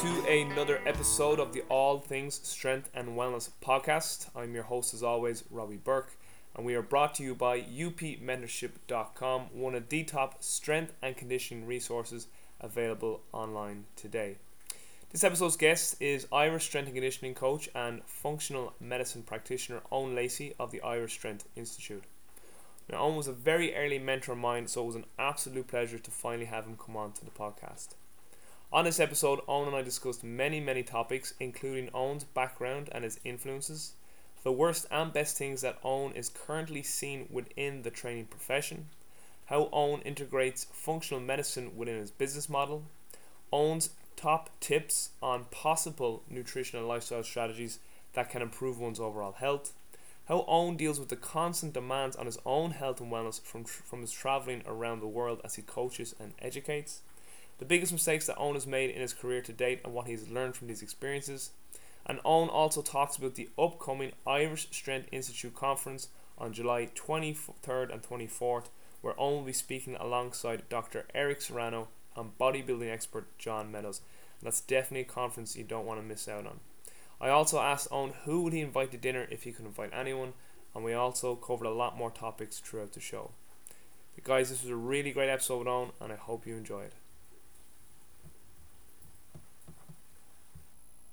to another episode of the All Things Strength and Wellness podcast. I'm your host, as always, Robbie Burke, and we are brought to you by upmentorship.com, one of the top strength and conditioning resources available online today. This episode's guest is Irish strength and conditioning coach and functional medicine practitioner Owen Lacey of the Irish Strength Institute. Now, Owen was a very early mentor of mine, so it was an absolute pleasure to finally have him come on to the podcast. On this episode, Owen and I discussed many, many topics, including Owen's background and his influences, the worst and best things that Owen is currently seeing within the training profession, how Owen integrates functional medicine within his business model, Owen's top tips on possible nutrition and lifestyle strategies that can improve one's overall health, how Owen deals with the constant demands on his own health and wellness from, from his traveling around the world as he coaches and educates the biggest mistakes that Owen has made in his career to date and what he's learned from these experiences. And Owen also talks about the upcoming Irish Strength Institute conference on July 23rd and 24th, where Owen will be speaking alongside Dr. Eric Serrano and bodybuilding expert John Meadows. And that's definitely a conference you don't want to miss out on. I also asked Owen who would he invite to dinner if he could invite anyone, and we also covered a lot more topics throughout the show. But guys, this was a really great episode with Owen, and I hope you enjoy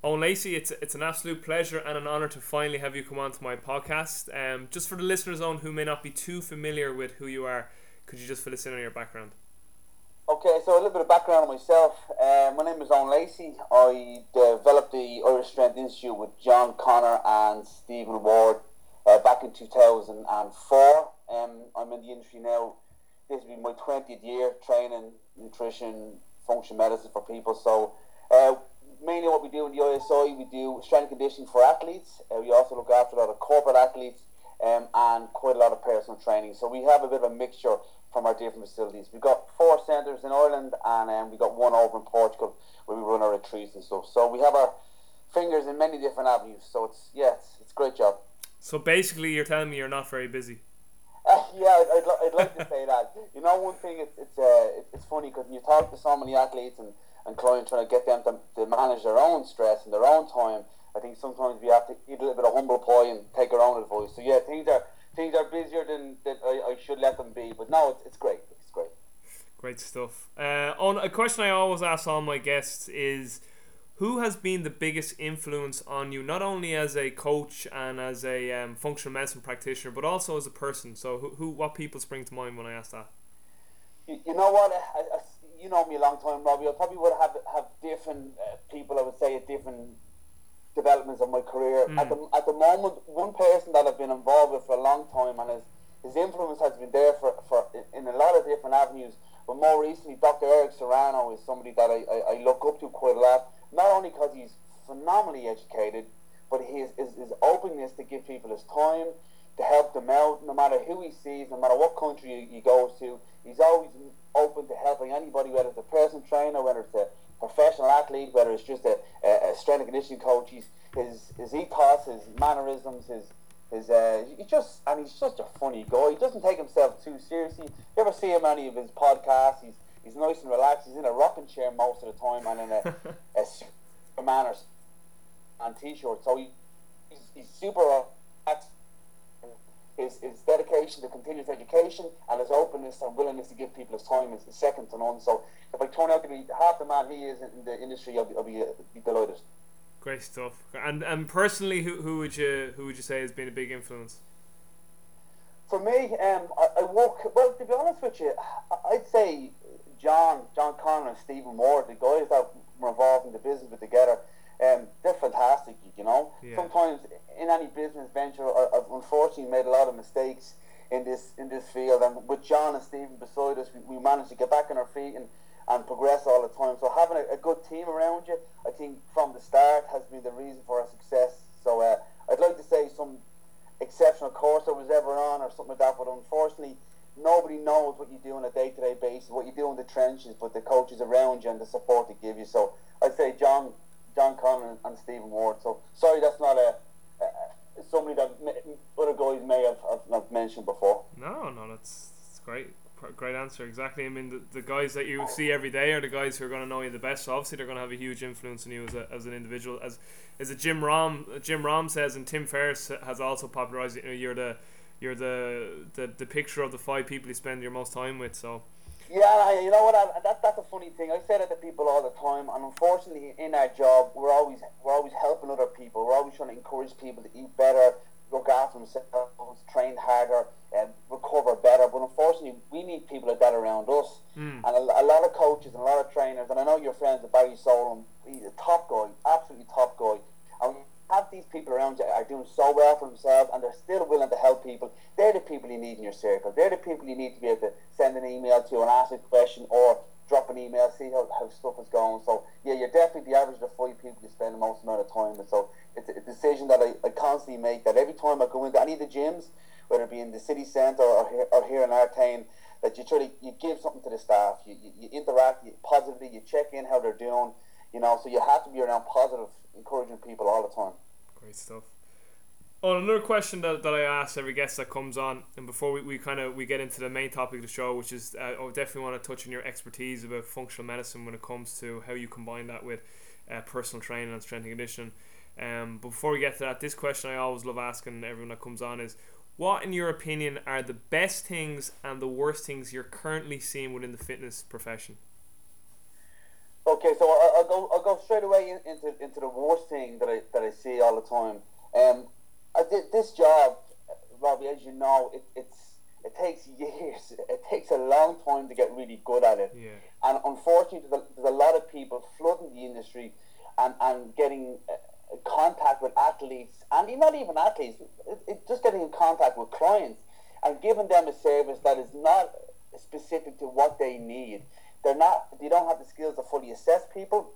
Owen Lacey, it's it's an absolute pleasure and an honor to finally have you come on to my podcast. Um, just for the listeners on who may not be too familiar with who you are, could you just fill us in on your background? Okay, so a little bit of background on myself. Uh, my name is Owen Lacey. I developed the Irish Strength Institute with John Connor and Stephen Ward uh, back in 2004. Um, I'm in the industry now. This will be my 20th year training nutrition, function medicine for people. So uh, mainly what we do in the ISI, we do strength conditioning for athletes. Uh, we also look after a lot of corporate athletes um, and quite a lot of personal training. So we have a bit of a mixture from our different facilities. We've got four centres in Ireland and um, we've got one over in Portugal where we run our retreats and stuff. So we have our fingers in many different avenues. So it's, yeah, it's, it's a great job. So basically, you're telling me you're not very busy. Uh, yeah, I'd, I'd, I'd, like to say that. You know, one thing, it's, it's, uh, it's funny because you talk to so many athletes and and clients trying to get them to, to manage their own stress and their own time. I think sometimes we have to eat a little bit of humble pie and take our own advice. So yeah, things are things are busier than, than I, I should let them be. But no, it's, it's great. It's great. Great stuff. Uh, on a question I always ask all my guests is, who has been the biggest influence on you, not only as a coach and as a um, functional medicine practitioner, but also as a person? So who, who what people spring to mind when I ask that? You, you know what? I, I you know me a long time, Robbie. I probably would have have different uh, people. I would say at different developments of my career. Mm. At the at the moment, one person that I've been involved with for a long time, and his his influence has been there for, for in a lot of different avenues. But more recently, Dr. Eric Serrano is somebody that I, I, I look up to quite a lot. Not only because he's phenomenally educated, but his, his his openness to give people his time to help them out, no matter who he sees, no matter what country he goes to. He's always open to helping anybody, whether it's a personal trainer, whether it's a professional athlete, whether it's just a, a, a strength and conditioning coach. He's, his his ethos, his mannerisms, his his uh, he just and he's just a funny guy. He doesn't take himself too seriously. You ever see him on any of his podcasts? He's he's nice and relaxed. He's in a rocking chair most of the time and in a, a a manners and t-shirt. So he, he's, he's super relaxed his, his dedication to continuous education and his openness and willingness to give people his time is second to none. So if I turn out to be half the man he is in the industry, I'll be, I'll be, uh, be delighted. Great stuff. And and personally, who, who would you who would you say has been a big influence? For me, um, I, I work well. To be honest with you, I'd say John, John Connor, and Stephen Ward, the guys that were involved in the business with together um, they're fantastic, you know. Yeah. Sometimes in any business venture, I've unfortunately made a lot of mistakes in this in this field, and with John and Stephen beside us, we, we managed to get back on our feet and, and progress all the time. So having a, a, good team around you, I think from the start has been the reason for our success. So uh, I'd like to say some exceptional course I was ever on or something like that, but unfortunately nobody knows what you do on a day to day basis, what you do in the trenches, but the coaches around you and the support they give you. So I'd say John John Connor and Stephen Ward. So sorry, that's not a, a somebody that other guys may have, have, mentioned before. No, no, that's, that's great. great answer. Exactly. I mean, the, the guys that you see every day are the guys who are going to know you the best. So obviously, they're going to have a huge influence on you as, a, as an individual. As as a Jim Rohn Jim Rohn says, and Tim Ferriss has also popularized. You know, you're the you're the, the the picture of the five people you spend your most time with. So. Yeah, you know what? I, that, that's a funny thing. I say that to people all the time, and unfortunately, in our job, we're always we're always helping other people. We're always trying to encourage people to eat better, look after themselves, train harder, and recover better. But unfortunately, we need people like that around us. Mm. And a, a, lot of coaches and a lot of trainers, and I know your friends, Barry Solan, he's a top guy, absolutely top guy. These people around you are doing so well for themselves and they're still willing to help people, they're the people you need in your circle. They're the people you need to be able to send an email to and ask a question or drop an email, see how, how stuff is going. So, yeah, you're definitely the average of the five people you spend the most amount of time with. So, it's a decision that I, I constantly make that every time I go into any of the gyms, whether it be in the city centre or here, or here in Artane, that you try to you give something to the staff, you, you, you interact you, positively, you check in how they're doing, you know, so you have to be around positive, encouraging people all the time. Great stuff. Oh, another question that, that I ask every guest that comes on, and before we, we kind of we get into the main topic of the show, which is uh, I definitely want to touch on your expertise about functional medicine when it comes to how you combine that with uh, personal training and strength and conditioning. Um, but before we get to that, this question I always love asking everyone that comes on is, what in your opinion are the best things and the worst things you're currently seeing within the fitness profession? Okay, so I'll, I'll go. I'll go straight away into into the worst thing that I that I see all the time. Um, I did this job, Robbie. As you know, it, it's it takes years. It takes a long time to get really good at it. Yeah. And unfortunately, there's a, there's a lot of people flooding the industry and and getting uh, contact with athletes and not even athletes. It, it, just getting in contact with clients and giving them a service that is not specific to what they need they're not. They don't have the skills to fully assess people.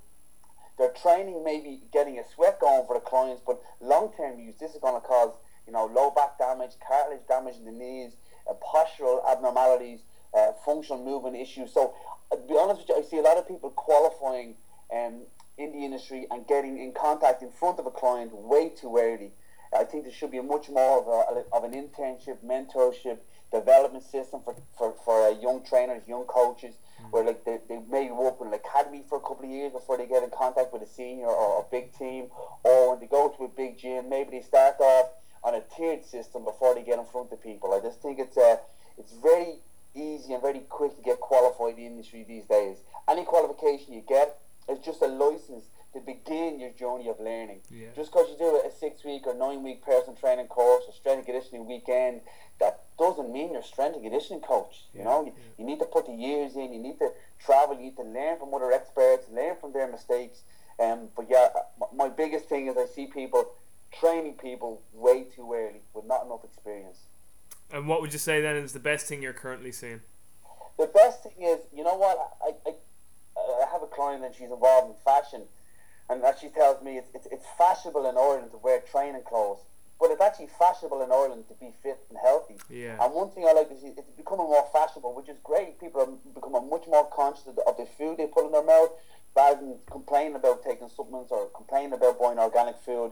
Their training may be getting a sweat going for the clients, but long term use, this is going to cause you know low back damage, cartilage damage in the knees, uh, postural abnormalities, uh, functional movement issues. So, uh, to be honest with you, I see a lot of people qualifying um, in the industry and getting in contact in front of a client way too early. I think there should be much more of, a, of an internship, mentorship, development system for, for, for uh, young trainers, young coaches, mm. where like they, they may work with an academy for a couple of years before they get in contact with a senior or a big team, or when they go to a big gym, maybe they start off on a tiered system before they get in front of people. I just think it's uh, it's very easy and very quick to get qualified in the industry these days. Any qualification you get is just a license to begin your journey of learning. Yeah. Just because you do a six week or nine week personal training course or strength and conditioning weekend, that doesn't mean you're strength and conditioning coach. You know, you, you need to put the years in. You need to travel. You need to learn from other experts, learn from their mistakes. Um, but yeah, my biggest thing is I see people training people way too early with not enough experience. And what would you say then is the best thing you're currently seeing? The best thing is, you know what? I, I, I have a client and she's involved in fashion, and as she tells me, it's, it's, it's fashionable in Ireland to wear training clothes but it's actually fashionable in Ireland to be fit and healthy. Yeah. And one thing I like is it's becoming more fashionable, which is great. People are becoming much more conscious of the, of the food they put in their mouth, rather than complaining about taking supplements or complaining about buying organic food,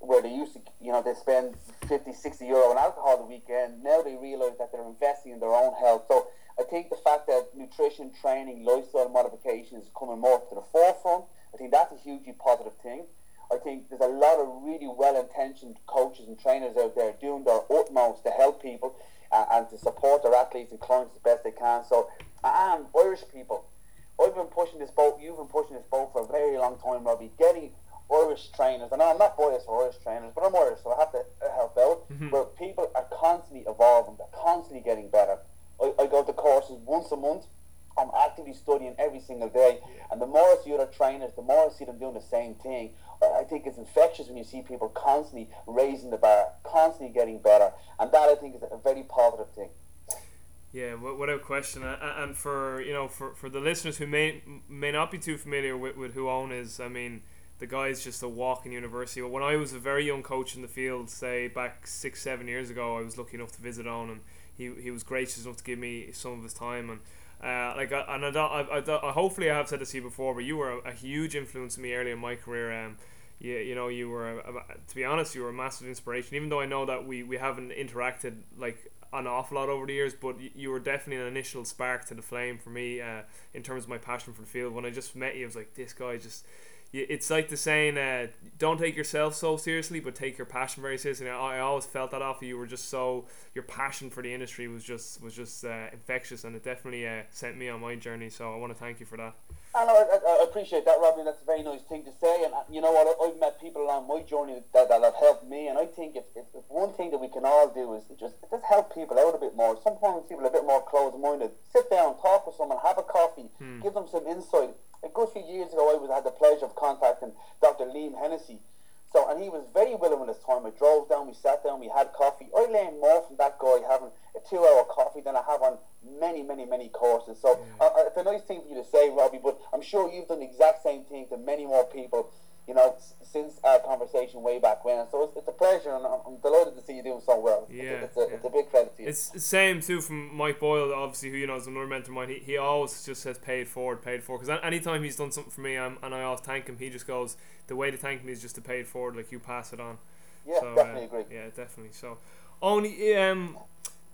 where they used to, you know, they spend 50, 60 euro on alcohol the weekend. Now they realise that they're investing in their own health. So I think the fact that nutrition, training, lifestyle modification is coming more to the forefront, I think that's a hugely positive thing. I think there's a lot of really well-intentioned coaches and trainers out there doing their utmost to help people uh, and to support their athletes and clients as best they can. So, and Irish people, I've been pushing this boat. You've been pushing this boat for a very long time, Robbie. Getting Irish trainers, and I'm not biased for Irish trainers, but I'm Irish, so I have to help out. Mm-hmm. But people are constantly evolving; they're constantly getting better. I, I go to courses once a month I'm actively studying every single day. And the more I see other trainers, the more I see them doing the same thing. I think it's infectious when you see people constantly raising the bar, constantly getting better. And that I think is a very positive thing. Yeah, without question, and for you know, for, for the listeners who may may not be too familiar with, with who Owen is, I mean, the guy is just a walking university. When I was a very young coach in the field, say back six seven years ago, I was lucky enough to visit Owen, and he he was gracious enough to give me some of his time, and uh, like and I, don't, I, I, I, hopefully I have said this to you before, but you were a, a huge influence on me early in my career. Um, you, you know you were a, a, to be honest you were a massive inspiration. Even though I know that we, we haven't interacted like an awful lot over the years, but you were definitely an initial spark to the flame for me uh, in terms of my passion for the field. When I just met you, I was like, this guy just it's like the saying, uh, don't take yourself so seriously, but take your passion very seriously. And I, I always felt that off of you. Were just so your passion for the industry was just was just uh, infectious, and it definitely uh, sent me on my journey. So I want to thank you for that. I know, I, I appreciate that, Robbie. That's a very nice thing to say. And uh, you know what? I've met people along my journey that, that have helped me, and I think if, if, if one thing that we can all do is just just help people out a bit more. Sometimes people are a bit more closed-minded. Sit down, talk with someone, have a coffee, hmm. give them some insight a good few years ago, I was had the pleasure of contacting Dr. Liam Hennessy. So, and he was very willing with his time. I drove down, we sat down, we had coffee. I learned more from that guy having a two-hour coffee than I have on many, many, many courses. So, yeah. uh, it's a nice thing for you to say, Robbie. But I'm sure you've done the exact same thing to many more people you know, since our conversation way back when. So it's, it's a pleasure, and I'm, I'm, delighted to see you doing so well. Yeah, it's, a, yeah. it's a big credit to you. It's the same too from Mike Boyle, obviously, who you know is another mentor of mine. He, he always just says paid forward, paid forward. Because anytime he's done something for me, I'm, and I always thank him, he just goes, the way to thank me is just to pay it forward, like you pass it on. Yeah, so, definitely uh, agree. Yeah, definitely. So, Owen um,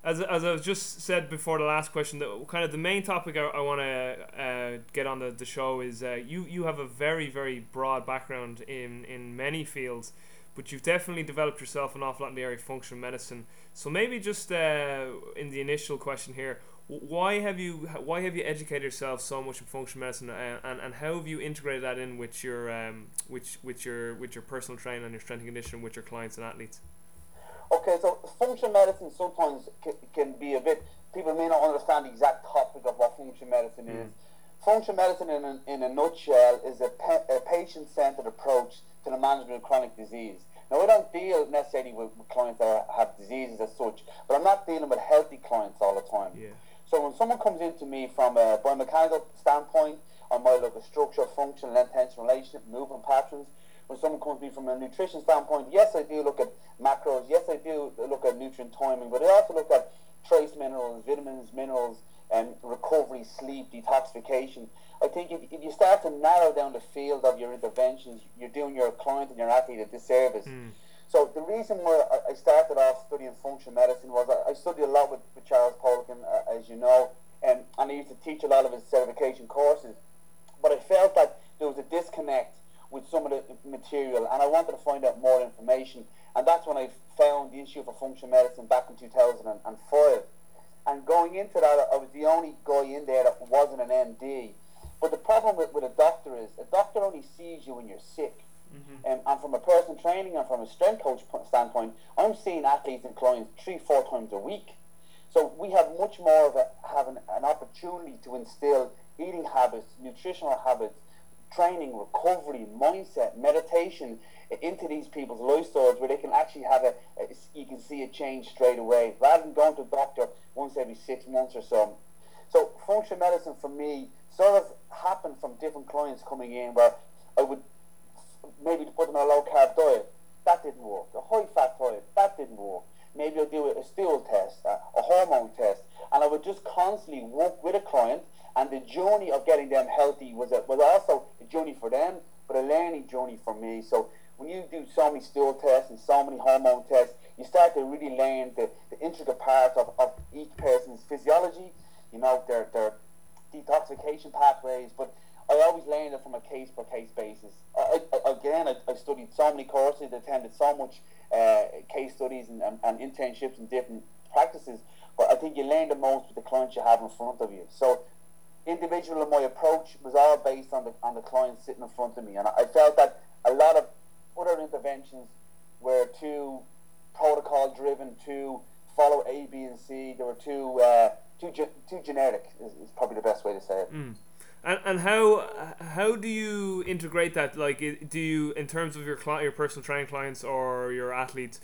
as, as I was just said before the last question, the kind of the main topic I, I want to uh, get on the, the show is uh, you you have a very very broad background in in many fields, but you've definitely developed yourself an awful lot in the area of functional medicine. So maybe just uh, in the initial question here, why have you why have you educated yourself so much in functional medicine, uh, and, and how have you integrated that in with your um, with, with your with your personal training and your strength and conditioning with your clients and athletes? Okay, so functional medicine sometimes can, can be a bit, people may not understand the exact topic of what functional medicine mm. is. Functional medicine, in a, in a nutshell, is a, a patient centered approach to the management of chronic disease. Now, I don't deal necessarily with, with clients that have diseases as such, but I'm not dealing with healthy clients all the time. Yeah. So, when someone comes into me from a biomechanical standpoint, I might look at structure, function, length tension relationship, movement patterns when someone comes to me from a nutrition standpoint, yes, I do look at macros. Yes, I do look at nutrient timing, but I also look at trace minerals, vitamins, minerals, and recovery, sleep, detoxification. I think if, if you start to narrow down the field of your interventions, you're doing your client and your athlete a disservice. Mm. So the reason why I started off studying functional medicine was I, studied a lot with, with Charles Poliquin, uh, as you know, and, and I used to teach a lot of his certification courses. But I felt that there was a disconnect with some of the material, and I wanted to find out more information. And that's when I found the Institute for Functional Medicine back in 2005. And going into that, I was the only guy in there that wasn't an MD. But the problem with, with a doctor is a doctor only sees you when you're sick. Mm-hmm. Um, and from a personal training and from a strength coach standpoint, I'm seeing athletes and clients three, four times a week. So we have much more of a, having an opportunity to instill eating habits, nutritional habits, training, recovery, mindset, meditation into these people's lifestyles where they can actually have a, a, you can see a change straight away rather than going to a doctor once every six months or so. So functional medicine for me sort of happened from different clients coming in where I would maybe put them on a low carb diet. That didn't work. A high fat diet. That didn't work. Maybe I'll do a stool test, a, a hormone test. And I would just constantly work with a client and the journey of getting them healthy was a, was also a journey for them, but a learning journey for me. So when you do so many stool tests and so many hormone tests, you start to really learn the, the intricate parts of, of each person's physiology, you know, their, their detoxification pathways. But I always learned it from a case by case basis. I, I, again, I, I, studied so many courses, attended so much uh, case studies and, and, and internships and different practices. But I think you learn the most with the clients you have in front of you. So individual and my approach was all based on the on the client sitting in front of me, and I felt that a lot of other interventions were too protocol driven, to follow A, B, and C. They were too uh, too ge- too generic. Is, is, probably the best way to say it. Mm. And, and how how do you integrate that? Like, do you in terms of your client, your personal training clients or your athletes?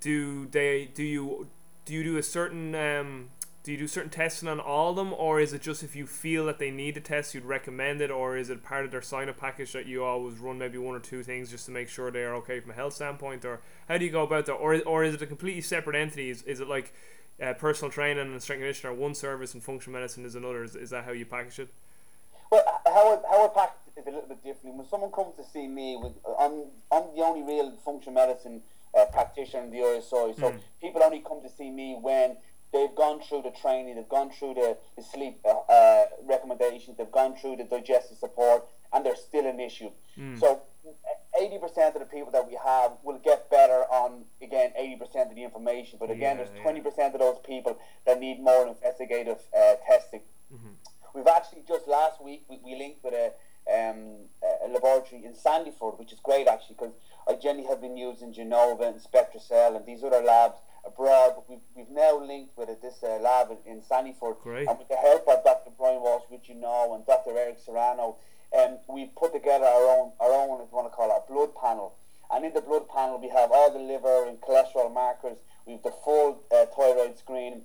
Do they do you do you do a certain um, do you do certain testing on all of them, or is it just if you feel that they need a test, you'd recommend it, or is it part of their sign up package that you always run maybe one or two things just to make sure they are okay from a health standpoint, or how do you go about that, or or is it a completely separate entity? Is, is it like uh, personal training and strength conditioning are one service and functional medicine is another? Is, is that how you package it? Well, how I, how I package it is a little bit different. When someone comes to see me, with I'm, I'm the only real functional medicine uh, practitioner in the ISI, so mm. people only come to see me when they've gone through the training, they've gone through the, the sleep uh, uh, recommendations, they've gone through the digestive support, and there's still an issue. Mm. So 80% of the people that we have will get better on, again, 80% of the information. But again, yeah, there's 20% of those people that need more investigative uh, testing. Mm-hmm. We've actually just last week, we, we linked with a, um, a laboratory in Sandyford, which is great actually, because I generally have been using Genova and SpectraCell and these other labs abroad, but we've, we've now linked with this uh, lab in, in Sandyford. Great. And with the help of Dr. Brian Walsh, which you know, and Dr. Eric Serrano, um, we've put together our own, our own, if you want to call it, a blood panel. And in the blood panel, we have all the liver and cholesterol markers. We've the full uh, thyroid screen.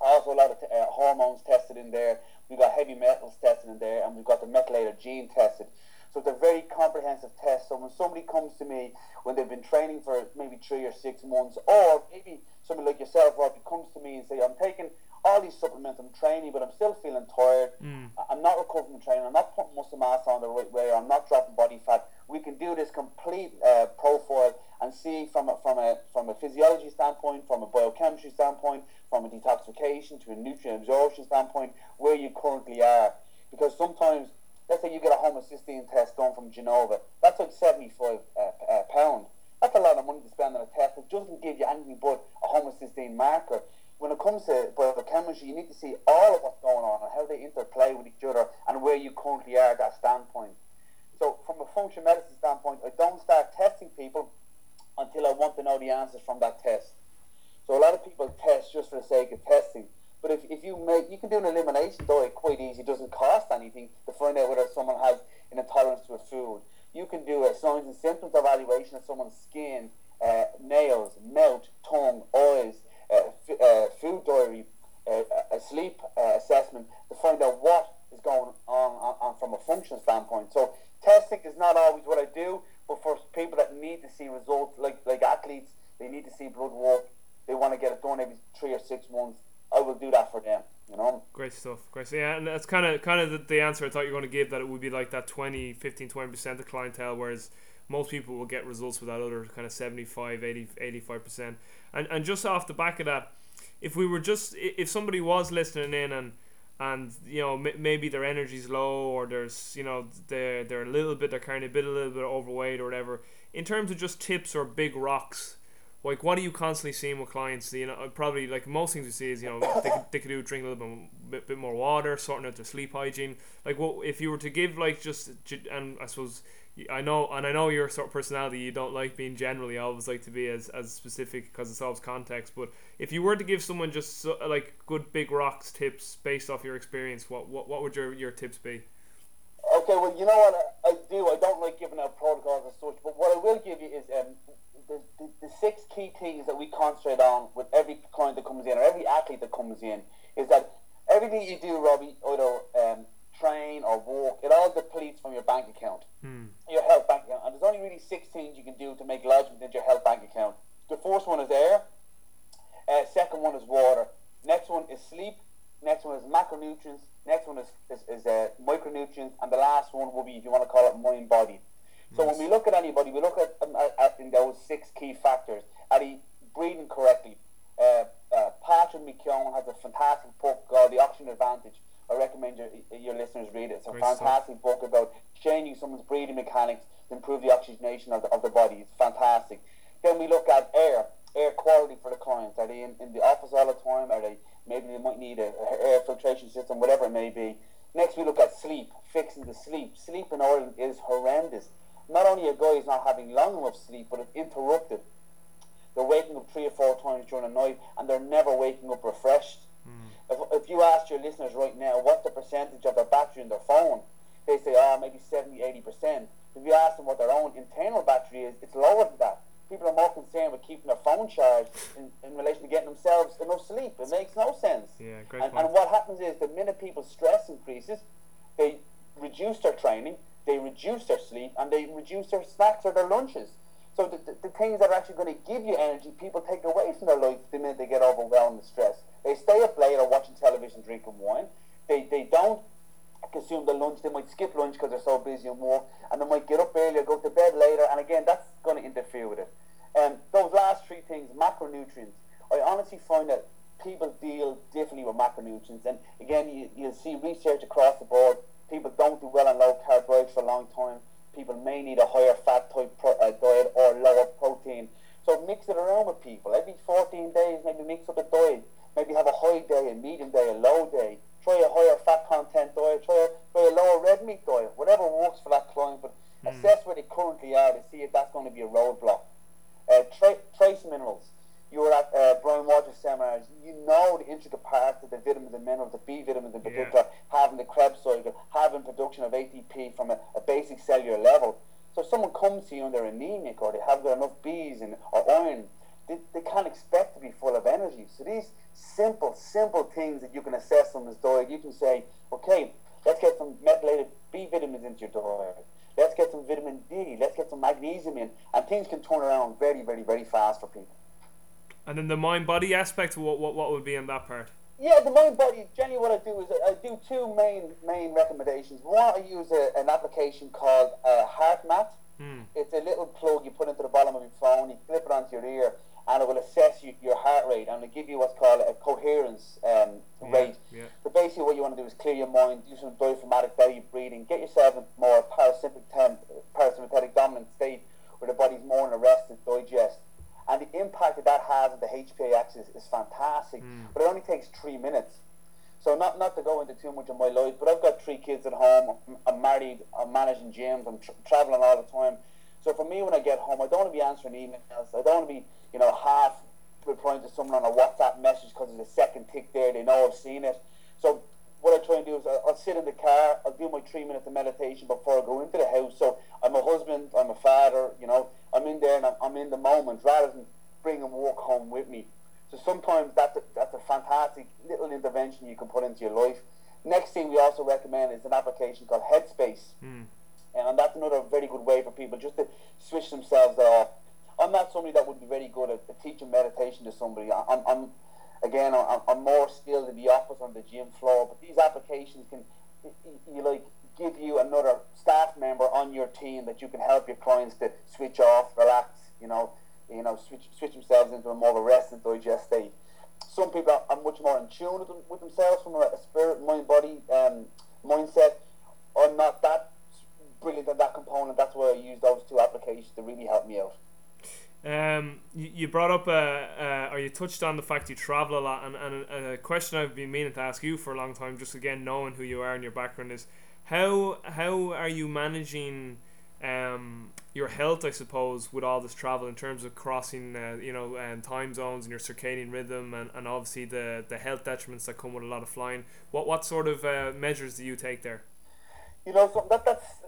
Also, a lot of t- uh, hormones tested in there. We've got heavy metals tested in there, and we've got the methylated gene tested. So it's a very comprehensive test. So when somebody comes to me when they've been training for maybe three or six months, or maybe somebody like yourself, Rob, comes to me and say, "I'm taking all these supplements, I'm training, but I'm still feeling tired. Mm. I'm not recovering from training. I'm not putting muscle mass on the right way. I'm not dropping body fat. We can do this complete uh, profile and see from a, from a from a physiology standpoint, from a biochemistry standpoint, from a detoxification to a nutrient absorption standpoint, where you currently are. Because sometimes, let's say you get a homocysteine test done from Genova, that's like 75 uh, uh, pound. That's a lot of money to spend on a test that doesn't give you anything but a homocysteine marker when it comes to biochemistry, you need to see all of what's going on and how they interplay with each other and where you currently are at that standpoint. So, from a functional medicine standpoint, I don't start testing people until I want to know the answers from that test. So, a lot of people test just for the sake of testing. But if, if you make, you can do an elimination diet quite easy. It doesn't cost anything to find out whether someone has an intolerance to a food. You can do a signs and symptoms evaluation of someone's skin, uh, nails, mouth, tongue, eyes, uh, uh, food diary, uh, a sleep assessment to find out what is going on, on, on from a function standpoint. So testing is not always what I do, but for people that need to see results, like like athletes, they need to see blood work. They want to get it done every three or six months. I will do that for them. You know. Great stuff. Great. Stuff. Yeah, and that's kind of kind of the, the, answer I thought you were going to give. That it would be like that 20, 15, 20 percent of clientele, whereas most people will get results with that other kind of 75, 80, 85 percent. And and just off the back of that, if we were just if somebody was listening in and and you know m- maybe their energy's low or there's you know they're they're a little bit they're of a bit a little bit overweight or whatever. In terms of just tips or big rocks, like what are you constantly seeing with clients? You know, probably like most things you see is you know they could, they could do drink a little bit, bit more water, sorting out their sleep hygiene. Like what if you were to give like just and I suppose I know, and I know your sort of personality. You don't like being generally. You always like to be as, as specific because it solves context. But if you were to give someone just so, like good big rocks tips based off your experience, what what, what would your, your tips be? Okay, well, you know what I, I do. I don't like giving out protocols as such, but what I will give you is um, the, the, the six key things that we concentrate on with every client that comes in or every athlete that comes in is that everything you do, Robbie, either um, train or walk, it all depletes from your bank account, mm. your health bank account. And there's only really six things you can do to make lodgement into your health bank account. The first one is air. Uh, second one is water. Next one is sleep. Next one is macronutrients. Next one is, is, is uh, micronutrients. And the last one will be, if you want to call it, mind body. So when we look at anybody, we look at, um, at, at in those six key factors. Are they breathing correctly? Uh, uh, Patrick McKeown has a fantastic book called The Oxygen Advantage I recommend your, your listeners read it. It's a Great fantastic stuff. book about changing someone's breathing mechanics to improve the oxygenation of the, of the body. It's fantastic. Then we look at air, air quality for the clients. Are they in, in the office all the time? Are they maybe they might need a, a air filtration system, whatever it may be. Next, we look at sleep, fixing the sleep. Sleep in Ireland is horrendous. Not only a guy is not having long enough sleep, but it's interrupted. They're waking up three or four times during the night, and they're never waking up refreshed. Hmm. If, if you ask your listeners right now what's the percentage of their battery in their phone, they say, oh, maybe 70, 80%. If you ask them what their own internal battery is, it's lower than that. People are more concerned with keeping their phone charged in, in relation to getting themselves enough sleep. It makes no sense. Yeah, great and, and what happens is the minute people's stress increases, they reduce their training, they reduce their sleep, and they reduce their snacks or their lunches. So the, the, the, things that are actually going to give you energy, people take away from their life the minute they get overwhelmed with stress. They stay up late or watching television, drinking wine. They, they don't consume the lunch. They might skip lunch because they're so busy and work, and they might get up earlier, go to bed later, and again, that's going to interfere with it. And um, those last three things, macronutrients, I honestly find that people deal differently with macronutrients. And again, you, you'll see research across the board. People don't do well on low carbohydrates for a long time. People may need a higher fat type pro, uh, diet or lower protein. So mix it around with people. Every 14 days, maybe mix up a diet. Maybe have a high day, a medium day, a low day. Try a higher fat content diet. Try a, try a lower red meat diet. Whatever works for that client. But mm. assess where they currently are to see if that's going to be a roadblock. Uh, tra- trace minerals you were at uh, Brian Walsh seminars, you know the intricate parts of the vitamins and minerals, the B vitamins in particular, yeah. having the Krebs cycle, having production of ATP from a, a, basic cellular level. So if someone comes to you and they're anemic or they haven't got enough Bs and, or iron, they, they can't expect to be full of energy. So these simple, simple things that you can assess someone's diet, you can say, okay, let's get some methylated B vitamins into your diet. Let's get some vitamin D. Let's get some magnesium in. And things can turn around very, very, very fast for people. And then the mind body aspect, what, what what would be in that part? Yeah, the mind body. Generally, what I do is I, do two main main recommendations. One, I use a, an application called uh, HeartMath. Mm. It's a little plug you put into the bottom of your phone. You clip it onto your ear, and it will assess you, your heart rate and it'll give you what's called a coherence um, yeah, rate. Yeah. But basically, what you want to do is clear your mind, do some diaphragmatic belly breathing, get yourself in more parasympathetic, parasympathetic dominant state where the body's more in a rest and digest and the impact that that has on the HPA axis is fantastic. Mm. But it only takes three minutes. So not not to go into too much of my life, but I've got three kids at home. I'm married. I'm managing gyms. I'm tra- traveling all the time. So for me, when I get home, I don't want to be answering emails. I don't want to be, you know, half replying to someone on a WhatsApp message because there's a second tick there. They know I've seen it. So sit in the car. I'll do my three minutes of meditation before I go into the house. So I'm a husband. I'm a father. You know, I'm in there and I'm, I'm in the moment rather than bringing work home with me. So sometimes that's a, that's a fantastic little intervention you can put into your life. Next thing we also recommend is an application called Headspace. Mm. And that's another very good way for people just to switch themselves off. I'm not somebody that would be very good at, at teaching meditation to somebody. I'm, I'm again, I'm, I'm, more skilled in the office on the gym floor, but these applications can, you like, give you another staff member on your team that you can help your clients to switch off, relax, you know, you know, switch switch themselves into a more of a rest and digest state. Some people are, are much more in tune with, them, with themselves from a, a spirit, mind, body um, mindset. I'm not that brilliant at that component. That's why I use those two applications to really help me out. Um, you, you brought up, uh, uh, or you touched on the fact you travel a lot, and, and a, a question I've been meaning to ask you for a long time, just again knowing who you are and your background is, how how are you managing um, your health, I suppose, with all this travel in terms of crossing, uh, you know, um, time zones and your circadian rhythm, and, and obviously the, the health detriments that come with a lot of flying. What what sort of uh, measures do you take there? You know, so that that's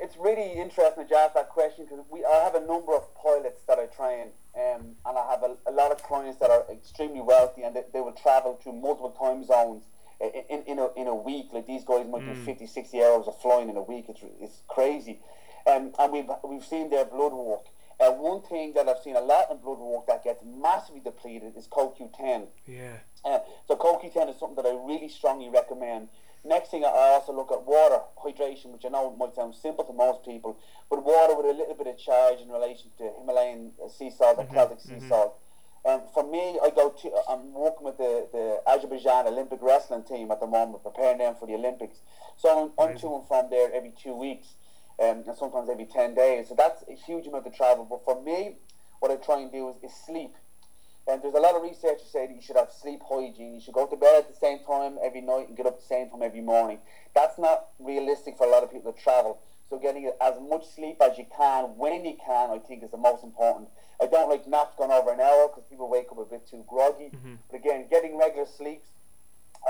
it's really interesting to ask that question because we I have a number of pilots that I train, um, and I have a, a lot of clients that are extremely wealthy, and they, they will travel to multiple time zones in, in, in, a, in a week. Like these guys might mm. do 50, 60 hours of flying in a week. It's, it's crazy. Um, and we've, we've seen their blood work. Uh, one thing that I've seen a lot in blood work that gets massively depleted is CoQ10. Yeah. Uh, so CoQ10 is something that I really strongly recommend. Next thing, I also look at water hydration, which I know might sound simple to most people, but water with a little bit of charge in relation to Himalayan sea salt and mm-hmm. Celtic sea mm-hmm. salt. And for me, I go to, I'm working with the, the Azerbaijan Olympic wrestling team at the moment, preparing them for the Olympics. So I'm, I'm to and from there every two weeks, um, and sometimes every 10 days. So that's a huge amount of travel. But for me, what I try and do is, is sleep. And there's a lot of research to say that you should have sleep hygiene. You should go to bed at the same time every night and get up at the same time every morning. That's not realistic for a lot of people to travel. So getting as much sleep as you can when you can, I think, is the most important. I don't like naps going over an hour because people wake up a bit too groggy. Mm-hmm. But again, getting regular sleeps,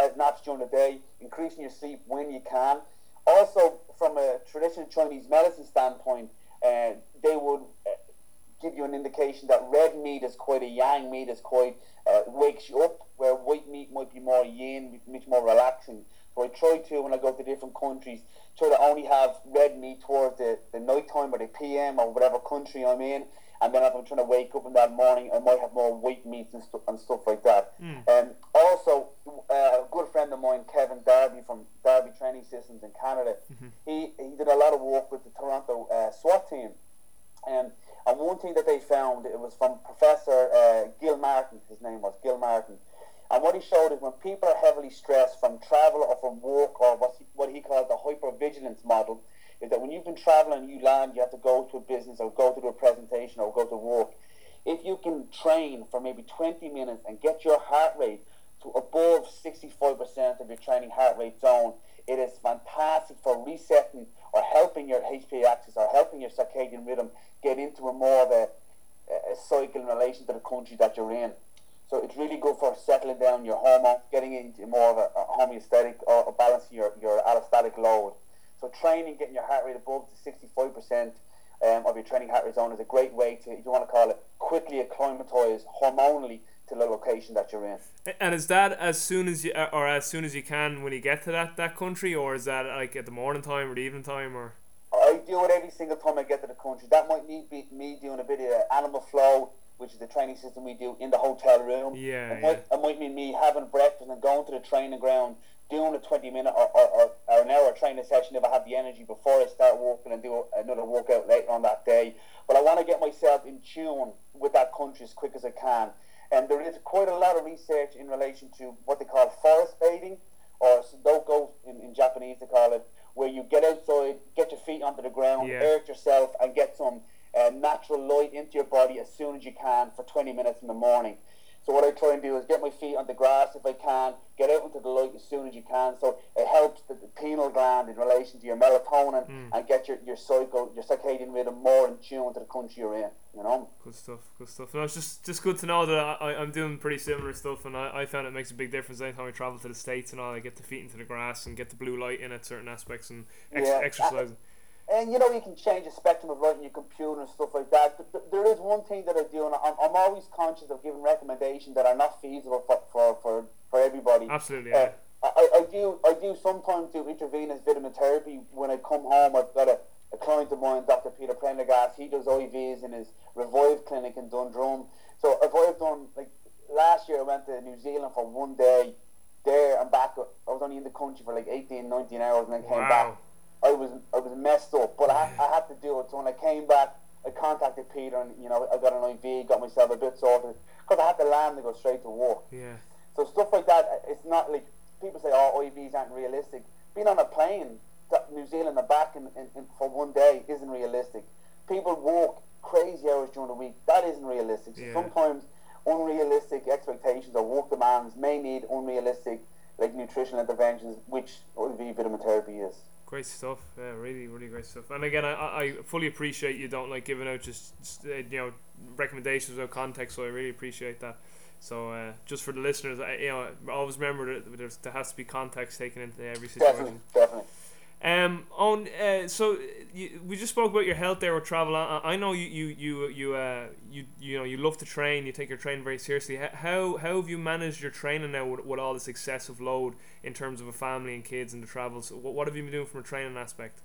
uh, naps during the day, increasing your sleep when you can. Also, from a traditional Chinese medicine standpoint, uh, they would uh, give you an indication that red meat is quite a yang meat, is quite uh, wakes you up, where white meat might be more yin, much more relaxing. So I try to, when I go to different countries, try to only have red meat towards the, the night time or the PM or whatever country I'm in. And then if I'm trying to wake up in that morning, I might have more white meats and, stu- and stuff like that. Mm. Um, also, uh, a good friend of mine, Kevin Darby from Darby Training Systems in Canada, mm-hmm. he, he did a lot of work with the Toronto uh, SWAT team. Um, and one thing that they found, it was from Professor uh, Gil Martin, his name was Gil Martin. And what he showed is when people are heavily stressed from travel or from work or what he, what he called the hypervigilance model, is that when you've been traveling and you land, you have to go to a business or go to a presentation or go to work. If you can train for maybe 20 minutes and get your heart rate to above 65% of your training heart rate zone, it is fantastic for resetting or helping your HPA axis or helping your circadian rhythm get into a more of a, a cycle in relation to the country that you're in. So it's really good for settling down your hormones, getting into more of a, a homeostatic or, or balancing your, your allostatic load. So training, getting your heart rate above to 65% um, of your training heart rate zone is a great way to, if you want to call it, quickly acclimatise hormonally to the location that you're in. And is that as soon as you, or as soon as you can when you get to that, that country, or is that like at the morning time or the evening time, or? I do it every single time I get to the country. That might need be me doing a bit of animal flow, which is the training system we do in the hotel room. Yeah. It might, it might mean me having breakfast and going to the training ground, doing a 20 minute or, or, or, or an hour training session if I have the energy before I start walking and do another workout later on that day. But I want to get myself in tune with that country as quick as I can. And there is quite a lot of research in relation to what they call forest bathing, or shinrin-yoku in, in Japanese they call it, where you get outside, get your feet onto the ground, Yeah. earth yourself, and get some uh, natural light into your body as soon as you can for 20 minutes in the morning. So what I try and do is get my feet on the grass if I can, get out into the light as soon as you can. So it helps the, the pineal gland in relation to your melatonin mm. and get your, your cycle, your circadian rhythm more in tune to the country you're in. You know. Good stuff, good stuff. No, it's just just good to know that I, I'm doing pretty similar stuff, and I, I found it makes a big difference anytime I travel to the states and all. I get the feet into the grass and get the blue light in at certain aspects and ex- Yeah. exercising. And you know, you can change the spectrum of light in your computer and stuff like that. Th- th- There is one thing that I do, and I'm, I'm always conscious of giving recommendations that are not feasible for, for, for, for everybody. Absolutely, Uh, yeah. I, I- do I do sometimes do intravenous vitamin therapy when I come home. I've got a, a client of mine, Dr. Peter Prendergast. He does IVs in his Revive clinic in Dundrum. So if I've done like last year, I went to New Zealand for one day, there and back. I was only in the country for like 18, 19 hours, and then came back. I was I was messed up, but I, I had to do it. So when I came back, I contacted Peter, and you know I got an IV, got myself a bit sorted because I had to land and go straight to work. Yeah. So stuff like that, it's not like people say, oh, IVs aren't realistic. Being on a plane to New Zealand and back in, in, in, for one day isn't realistic. People walk crazy hours during the week. That isn't realistic. So Yeah. sometimes unrealistic expectations or work demands may need unrealistic like nutritional interventions, which IV vitamin therapy is. Great stuff. Yeah, really, really great stuff. And again, I, I fully appreciate you don't like giving out just, just uh, you know recommendations without context. So I really appreciate that. So uh, just for the listeners, I, you know, always remember that there has to be context taken into every situation. Definitely, definitely. Um, on uh, so you, we just spoke about your health there with travel. I, I know you you you you uh you you know you love to train. You take your training very seriously. How how have you managed your training now with, with all this excessive load in terms of a family and kids and the travels? What, what have you been doing from a training aspect?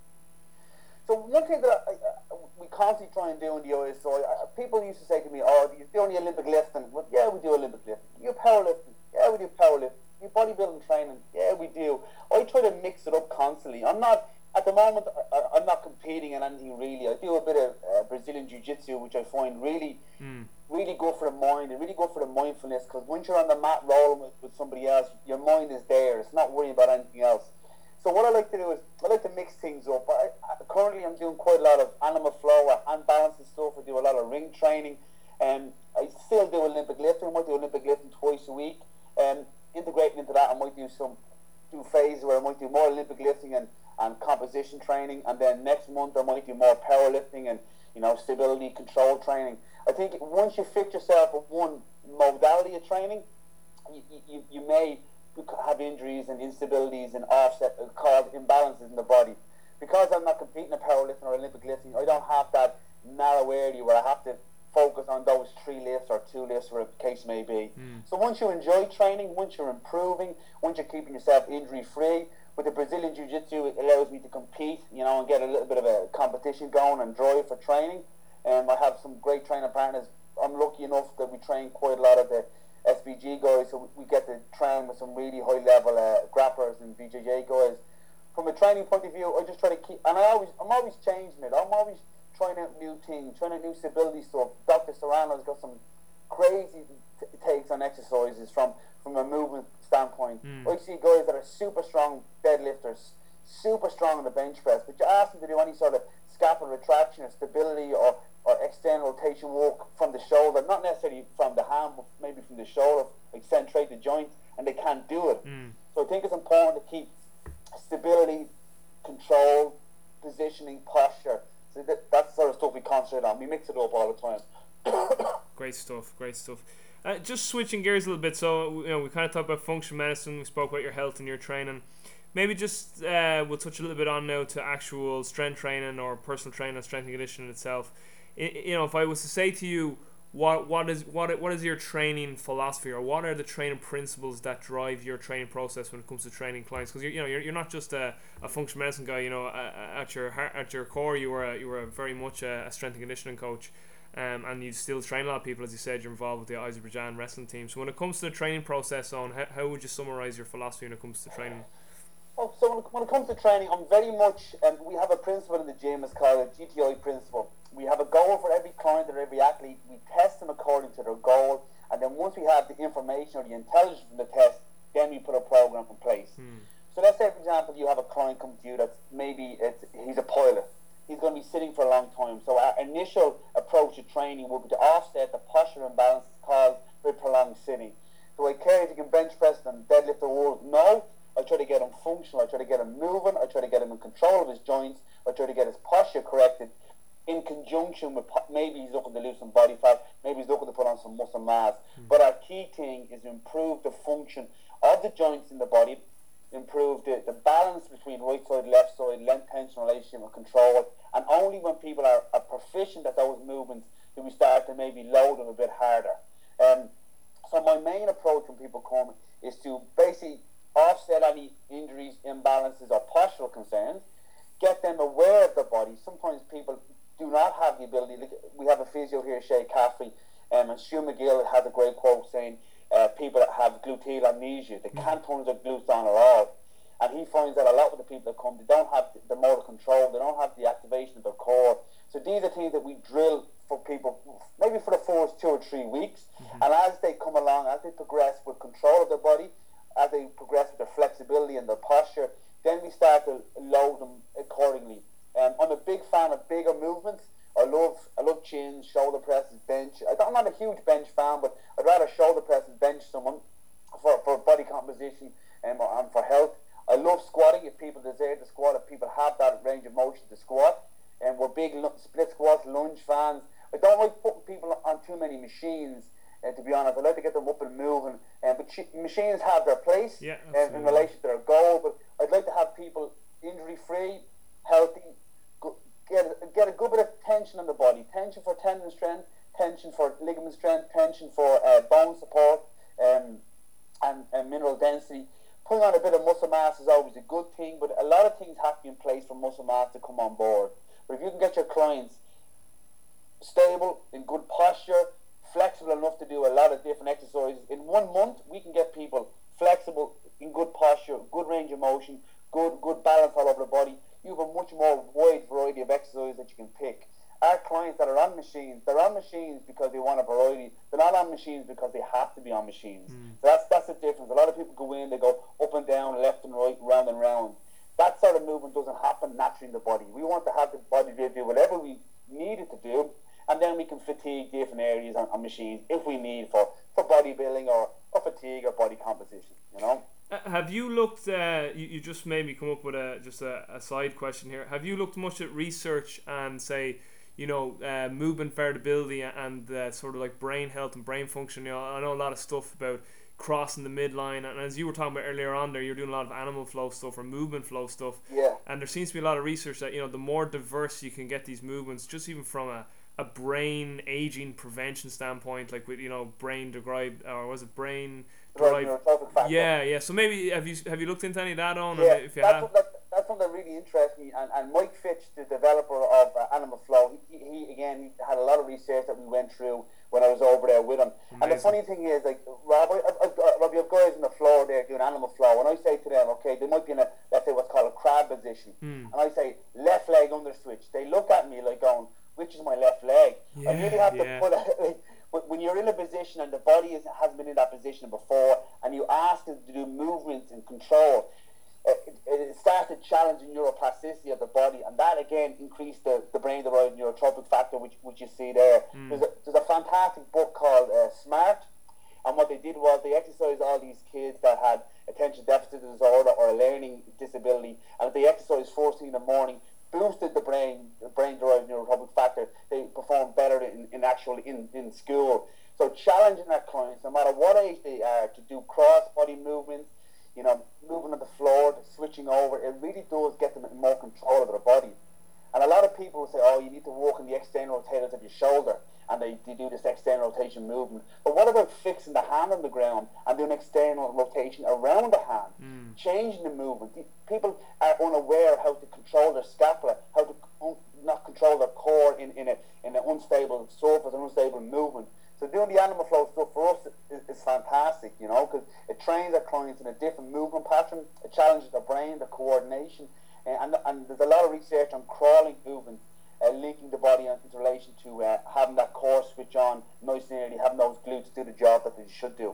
So one thing that I, we constantly try and do in the ISI, I, people used to say to me, "Oh, you do only Olympic lifting." Well, yeah, we do Olympic lifting. You powerlifting? Yeah, we do powerlifting. You bodybuilding training? Yeah, we do. I try to mix it up constantly. I'm not at the moment. I, I'm not competing in anything really. I do a bit of uh, Brazilian jiu-jitsu, which I find really, hmm. really good for the mind and really good for the mindfulness. Because once you're on the mat rolling with, with somebody else, your mind is there. It's not worrying about anything else. So what I like to do is I like to mix things up. I, I, currently, I'm doing quite a lot of animal flow, hand balance and stuff. I do a lot of ring training, and I still do Olympic lifting. I do Olympic lifting twice a week. And integrating into that, I might do some do phases where I might do more Olympic lifting and, and composition training, and then next month I might do more powerlifting and you know stability control training. I think once you fix yourself with one modality of training, you, you, you may have injuries and instabilities and offset uh, cause imbalances in the body. Because I'm not competing in powerlifting or Olympic lifting, I don't have that narrow area where I have to focus on those three lifts or two lifts, whatever the case may be. So once you enjoy training, once you're improving, once you're keeping yourself injury free, with the Brazilian Jiu Jitsu, it allows me to compete, you know, and get a little bit of a competition going and drive for training. And I have some great training partners. I'm lucky enough that we train quite a lot of the SBG guys, so we get to train with some really high level uh, grapplers and BJJ guys. From a training point of view, I just try to keep, and I always, I'm always changing it. I'm always trying out new things, trying out new stability stuff. Dr. Serrano's got some crazy t- takes on exercises from from a movement standpoint. Mm. I see guys that are super strong deadlifters, super strong on the bench press, but you ask them to do any sort of scapula retraction or stability or, or external rotation work from the shoulder, not necessarily from the hand, but maybe from the shoulder, like centrate the joint, and they can't do it. Mm. So I think it's important to keep stability, control, positioning, posture. So that, that's the sort of stuff we concentrate on. We mix it up all the time. Great stuff. Great stuff. Uh, just switching gears a little bit. So you know, we kind of talked about functional medicine. We spoke about your health and your training. Maybe just uh, we'll touch a little bit on now to actual strength training or personal training, strength and conditioning itself. You know, if I was to say to you, what what is what what is your training philosophy or what are the training principles that drive your training process when it comes to training clients? Because you you know you're, you're not just a, a functional medicine guy you know at your at your core you were a, you were very much a, a strength and conditioning coach um, and you still train a lot of people as you said you're involved with the Azerbaijan wrestling team. So when it comes to the training process on how, how would you summarize your philosophy when it comes to training? Oh, so when it, when it comes to training, I'm very much, um, we have a principle in the gym, it's called a GTI principle. We have a goal for every client or every athlete. We test them according to their goal, and then once we have the information or the intelligence from the test, then we put a program in place. Hmm. So let's say, for example, you have a client come to you that's maybe it's, he's a pilot. He's going to be sitting for a long time. So our initial approach to training will be to offset the posture imbalance caused by prolonged sitting. Do I care if you can bench press and deadlift the world? No. I try to get him functional. I try to get him moving. I try to get him in control of his joints. I try to get his posture corrected in conjunction with maybe he's looking to lose some body fat, maybe he's looking to put on some muscle mass. But our key thing is to improve the function of the joints in the body, improve the, the balance between right side, left side, length tension relationship and control. And only when people are, are proficient at those movements do we start to maybe load them a bit harder. Um, so my main approach when people come is to basically offset any injuries, imbalances, or postural concerns, get them aware of the body. Sometimes people do not have the ability. We have a physio here, Shay Caffrey, um, and Stu McGill has a great quote saying, uh, people that have gluteal amnesia, they can't turn their glutes on at all. And he finds that a lot of the people that come, they don't have the motor control, they don't have the activation of their core. So these are things that we drill for people, maybe for the first two or three weeks. And as they come along, as they progress with control of their body, as they progress with their flexibility and their posture, then we start to load them accordingly. Um, I'm a big fan of bigger movements. I love I love chins, shoulder presses, bench. I don't, I'm not a huge bench fan, but I'd rather shoulder press and bench someone for, for body composition um, and for health. I love squatting if people desire to squat, if people have that range of motion to squat. And we're big split squats, lunge fans. I don't like putting people on too many machines. Uh, to be honest, I like to get them up and moving. Um, but ch- machines have their place Yeah, um, in relation to their goal. But I'd like to have people injury free, healthy, get get a good bit of tension in the body. Tension for tendon strength, tension for ligament strength, tension for uh, bone support, um, and, and mineral density. Putting on a bit of muscle mass is always a good thing, but a lot of things have to be in place for muscle mass to come on board. But if you can get your clients stable, in good posture, flexible enough to do a lot of different exercises. In one month, we can get people flexible, in good posture, good range of motion, good good balance all over the body. You have a much more wide variety of exercises that you can pick. Our clients that are on machines, they're on machines because they want a variety. They're not on machines because they have to be on machines. Mm. So that's that's the difference. A lot of people go in, they go up and down, left and right, round and round. That sort of movement doesn't happen naturally in the body. We want to have the body to do whatever we need it to do, and then we can fatigue different areas on, on machines if we need for, for bodybuilding or, or fatigue or body composition, you know? Uh, Have you looked? Uh, you, you just made me come up with a just a, a side question here. Have you looked much at research and say, you know, uh, movement variability and uh, sort of like brain health and brain function? You know, I know a lot of stuff about crossing the midline, and as you were talking about earlier on, there you're doing a lot of animal flow stuff or movement flow stuff. Yeah. And there seems to be a lot of research that you know the more diverse you can get these movements, just even from a a brain aging prevention standpoint, like with you know brain derived or was it brain Yeah, yeah. So maybe have you have you looked into any of that on? Yeah, if you that's, have, what, that, that's something that really interests me. And, and Mike Fitch, the developer of uh, Animal Flow, he, he again he had a lot of research that we went through when I was over there with him. And the funny thing is, like Rob, I, I, I, Rob, you have guys on the floor there doing Animal Flow, and I say to them, okay, they might be in a let's say what's called a crab position, Hmm. and I say left leg under switch. They look at me like going, which is my left leg? I really have yeah. to put a, like, when you're in a position and the body is, hasn't been in that position before, and you ask it to do movements and control, it, it started challenging neuroplasticity of the body, and that again increased the, the brain derived neurotrophic factor, which, which you see there. Mm. There's, a, there's a fantastic book called uh, Spark, and what they did was they exercised all these kids that had attention deficit disorder or a learning disability, and they exercised first thing in the morning, boosted the brain, the brain derived neurotrophic factor. They performed better in, in actual in, in school. So challenging our clients, no matter what age they are, to do cross body movements, you know, moving on the floor, switching over, it really does get them more control of their body. And a lot of people will say, oh, you need to walk in the external rotators of your shoulder and they, they do this external rotation movement. But what about fixing the hand on the ground and doing external rotation around the hand, mm. changing the movement? People are unaware how to control their scapula, how to un- not control their core in, in, a, in an unstable surface, an unstable movement. So doing the animal flow stuff for us is, is fantastic, you know, because it trains our clients in a different movement pattern. It challenges their brain, their coordination, and, and there's a lot of research on crawling movements uh, linking the body into relation to uh, having that core switch on nice and early, having those glutes do the job that they should do.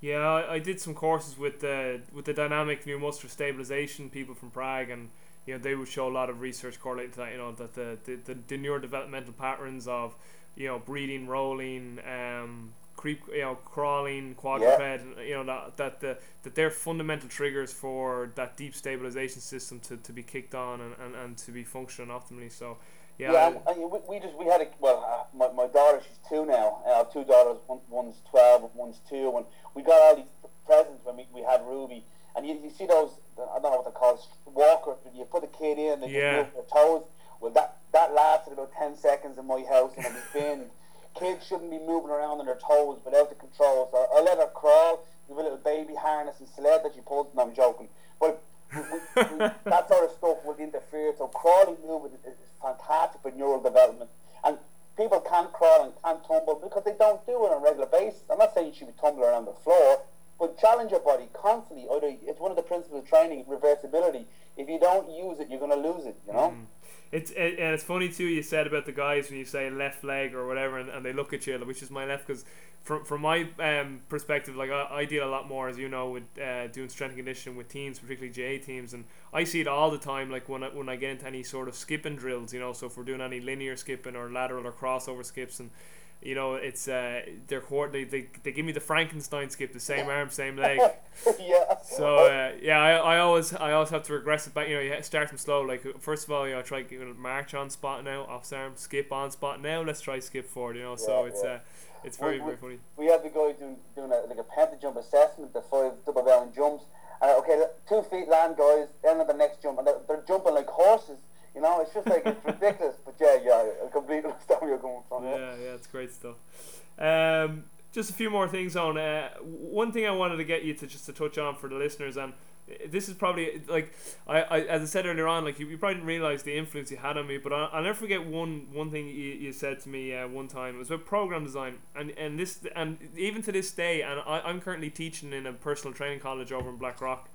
Yeah, I, I did some courses with the with the dynamic neuromuscular stabilization people from Prague, and you know they would show a lot of research correlating to that. You know that the the, the, the neurodevelopmental patterns of you know breathing, rolling, um, creep, you know, crawling, quadruped, yeah. you know, that that the that they're fundamental triggers for that deep stabilization system to, to be kicked on and, and, and to be functioning optimally. So yeah, yeah I, I, we, we just we had a well, uh, my, my daughter she's two now. I have two daughters. One, one's twelve, one's two, and we got all these presents when we, we had Ruby. And you, you see those I don't know what they're called walkers. You put the kid in, and yeah. move their toes. Well, that that lasted about ten seconds in my house, and it was binned. Kids shouldn't be moving around on their toes without the control. So I let her crawl. with a little baby harness and sled that she pulls. And I'm joking. But that sort of stuff will interfere. So crawling movement is, is fantastic for neural development. And people can't crawl and can't tumble because they don't do it on a regular basis. I'm not saying you should be tumbling around the floor, but challenge your body constantly. It's one of the principles of training, reversibility. If you don't use it, you're going to lose it, you know? Mm. It's it, and it's funny too. You said about the guys when you say left leg or whatever, and, and they look at you, which is my left, because from from my um, perspective, like I, I deal a lot more, as you know, with uh, doing strength and conditioning with teams, particularly GAA teams, and I see it all the time. Like when I, when I get into any sort of skipping drills, you know, so if we're doing any linear skipping or lateral or crossover skips, and you know, it's uh, they're they, they, they give me the Frankenstein skip, the same arm, same leg. yeah. So uh, yeah, I, I always I always have to regress it back. You know, you start from slow. Like first of all, you know, try march on spot now, off arm, skip on spot now. Let's try skip forward. You know, yeah, so it's yeah. uh, it's very we, very funny. We had the guy doing doing a, like a penta jump assessment, the five double barrel jumps. And okay, two feet land, guys. Then the next jump, and they're, they're jumping like horses. You know, it's just like it's ridiculous. But yeah, yeah, I completely understand where you're coming from. It's great stuff. Um, just a few more things on. Uh, one thing I wanted to get you to just to touch on for the listeners, and this is probably like I, I as I said earlier on, like you, you probably didn't realize the influence you had on me, but I, will never forget one one thing you, you said to me uh, one time. It was about program design, and and this and even to this day, and I, I'm currently teaching in a personal training college over in Blackrock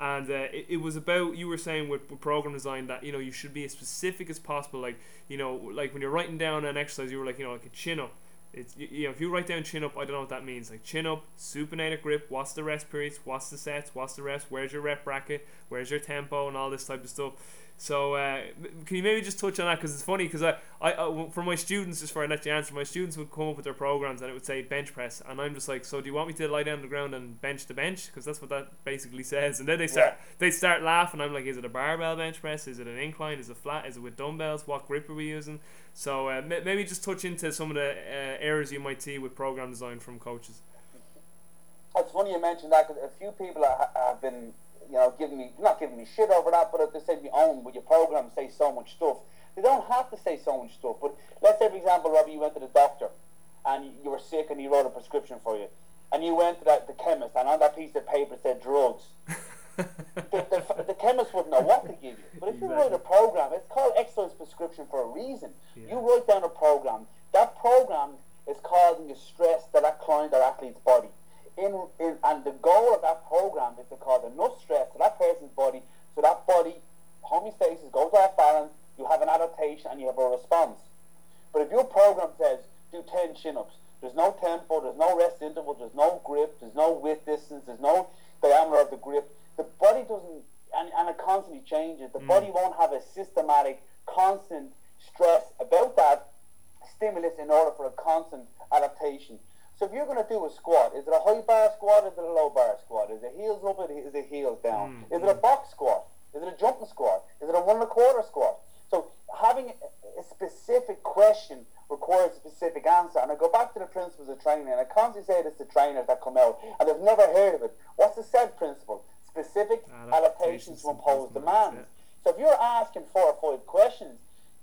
and uh, it, it, was about you were saying with, with, program design that you know you should be as specific as possible. Like you know like when you're writing down an exercise you were like you know like a chin up. It's you, you know if you write down chin up I don't know what that means. Like chin up supinated grip what's the rest periods what's the sets what's the rest where's your rep bracket where's your tempo and all this type of stuff so uh, can you maybe just touch on that? Because it's funny because I, I, I for my students just for I let you answer my students would come up with their programs and it would say bench press. And I'm just like so do you want me to lie down on the ground and bench the bench? Because that's what that basically says. And then they start yeah. they start laughing. I'm like is it a barbell bench press? Is it an incline? Is it flat? Is it with dumbbells? What grip are we using? So uh, maybe just touch into some of the uh, errors you might see with program design from coaches. It's funny you mentioned that because a few people have been you know, giving me not giving me shit over that, but they said me own with your program say so much stuff. They don't have to say so much stuff. But let's say, for example, Robbie, you went to the doctor and you were sick and he wrote a prescription for you, and you went to that, the chemist and on that piece of paper said drugs. the, the, the, chemist wouldn't know what to give you. But if exactly. you write a program, it's called exercise prescription for a reason. Yeah. You write down a program. That program is causing the stress to that client or athlete's body in, in and the goal of that program is to cause enough stress to that person's body so that body homeostasis goes off balance, you have an adaptation and you have a response. But if your program says do 10 chin-ups, there's no tempo, there's no rest interval, there's no grip, there's no width distance, there's no diameter of the grip. The body doesn't, and, and it constantly changes. The mm. body won't have a systematic, constant stress about that stimulus in order for a constant adaptation. So if you're going to do a squat, is it a high bar squat? Is it a low bar squat? Is it heels up? Or is it heels down? Mm. Is it a box squat? Is it a jumping squat? Is it a one and a quarter squat? So having a specific question requires a specific answer. And I go back to the principles of training, and I constantly say this to trainers that come out, and they've never heard of it. What's the SAID principle? Specific adaptations to impose demands. So if you're asking four or five questions,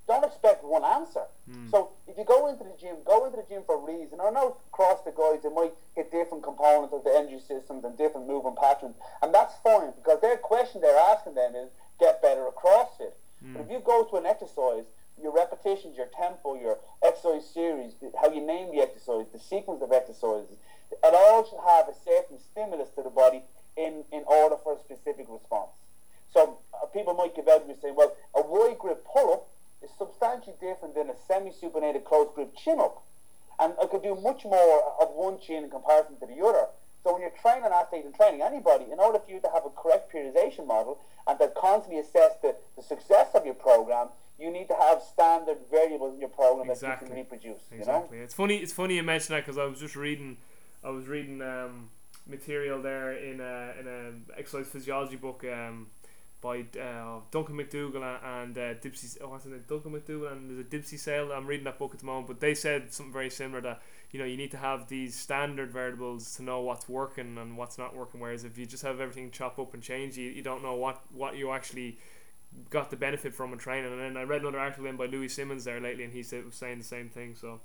don't expect one answer. Mm. So if you go into the gym, go into the gym for a reason. I know across the guys they might get different components of the energy systems and different movement patterns, and that's fine because their question they're asking them is get better at CrossFit. Mm. But if you go to an exercise, your repetitions, your tempo, your exercise series, how you name the exercise, the sequence of exercises, it all should have a certain stimulus to the body in, in order for a specific response. So uh, people might give out and say, well, a wide grip pull-up is substantially different than a semi-supinated close grip chin-up. And I could do much more of one chin in comparison to the other. So when you're training athletes and training anybody, in order for you to have a correct periodization model and to constantly assess the, the success of your program, you need to have standard variables in your program exactly. that you can reproduce. Exactly. You know? It's funny. It's funny you mention that because I was just reading. I was reading um, material there in a in a exercise physiology book um, by uh, Duncan McDougall and uh, Digby. Oh, what's it? Duncan McDougall and there's a Digby Sale. I'm reading that book at the moment, but they said something very similar that you know you need to have these standard variables to know what's working and what's not working. Whereas if you just have everything chop up and change, you, you don't know what what you actually got the benefit from in training. And then I read another article in by Louie Simmons there lately, and he said was saying the same thing. So.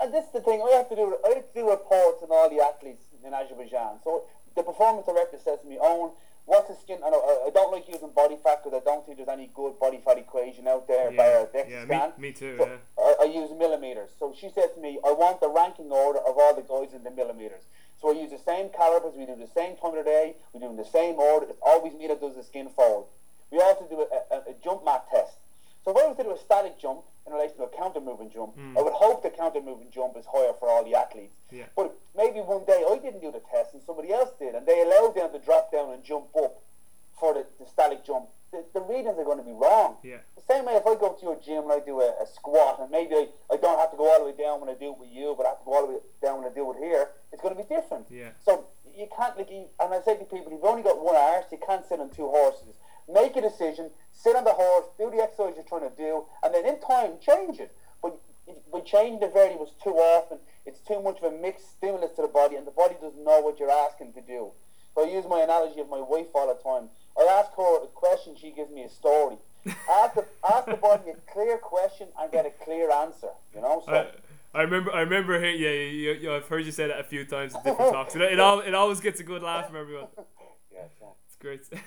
And this is the thing. I have to do. I have to do reports on all the athletes in Azerbaijan. So the performance director says to me, "Owen, what's the skin? I know I don't like using body fat because I don't think there's any good body fat equation out there yeah, by a yeah, scan. Me, me too. So yeah. I, I, use millimeters. So she said to me, I want the ranking order of all the guys in the millimeters. So I use the same calipers. We do the same time of the day. We do in the same order. It's always me that does the skin fold. We also do a, a, a, jump mat test. So if I was to do a static jump in relation to a counter moving jump, mm. I would hope the counter moving jump is higher for all the athletes. Yeah. But maybe one day I didn't do the test and somebody else did, and they allowed them to drop down and jump up for the, the static jump. The, the, readings are going to be wrong. Yeah. The same way if I go to your gym and I do a, a squat, and maybe I, I don't have to go all the way down when I do it with you, but I have to go all the way down when I do it here, it's going to be different. Yeah. So you can't, like, you, and I say to people, you've only got one arse, you can't sit on two horses make a decision, sit on the horse, do the exercise you're trying to do, and then in time change it. But by changing the variables too often, it's too much of a mixed stimulus to the body, and the body doesn't know what you're asking to do. So I use my analogy of my wife all the time. I ask her a question, she gives me a story. ask, the, ask the body a clear question and get a clear answer. You know. So. I, I remember, I remember, yeah, yeah, yeah, I've heard you say that a few times in different talks. It, it, all, it always gets a good laugh from everyone. great.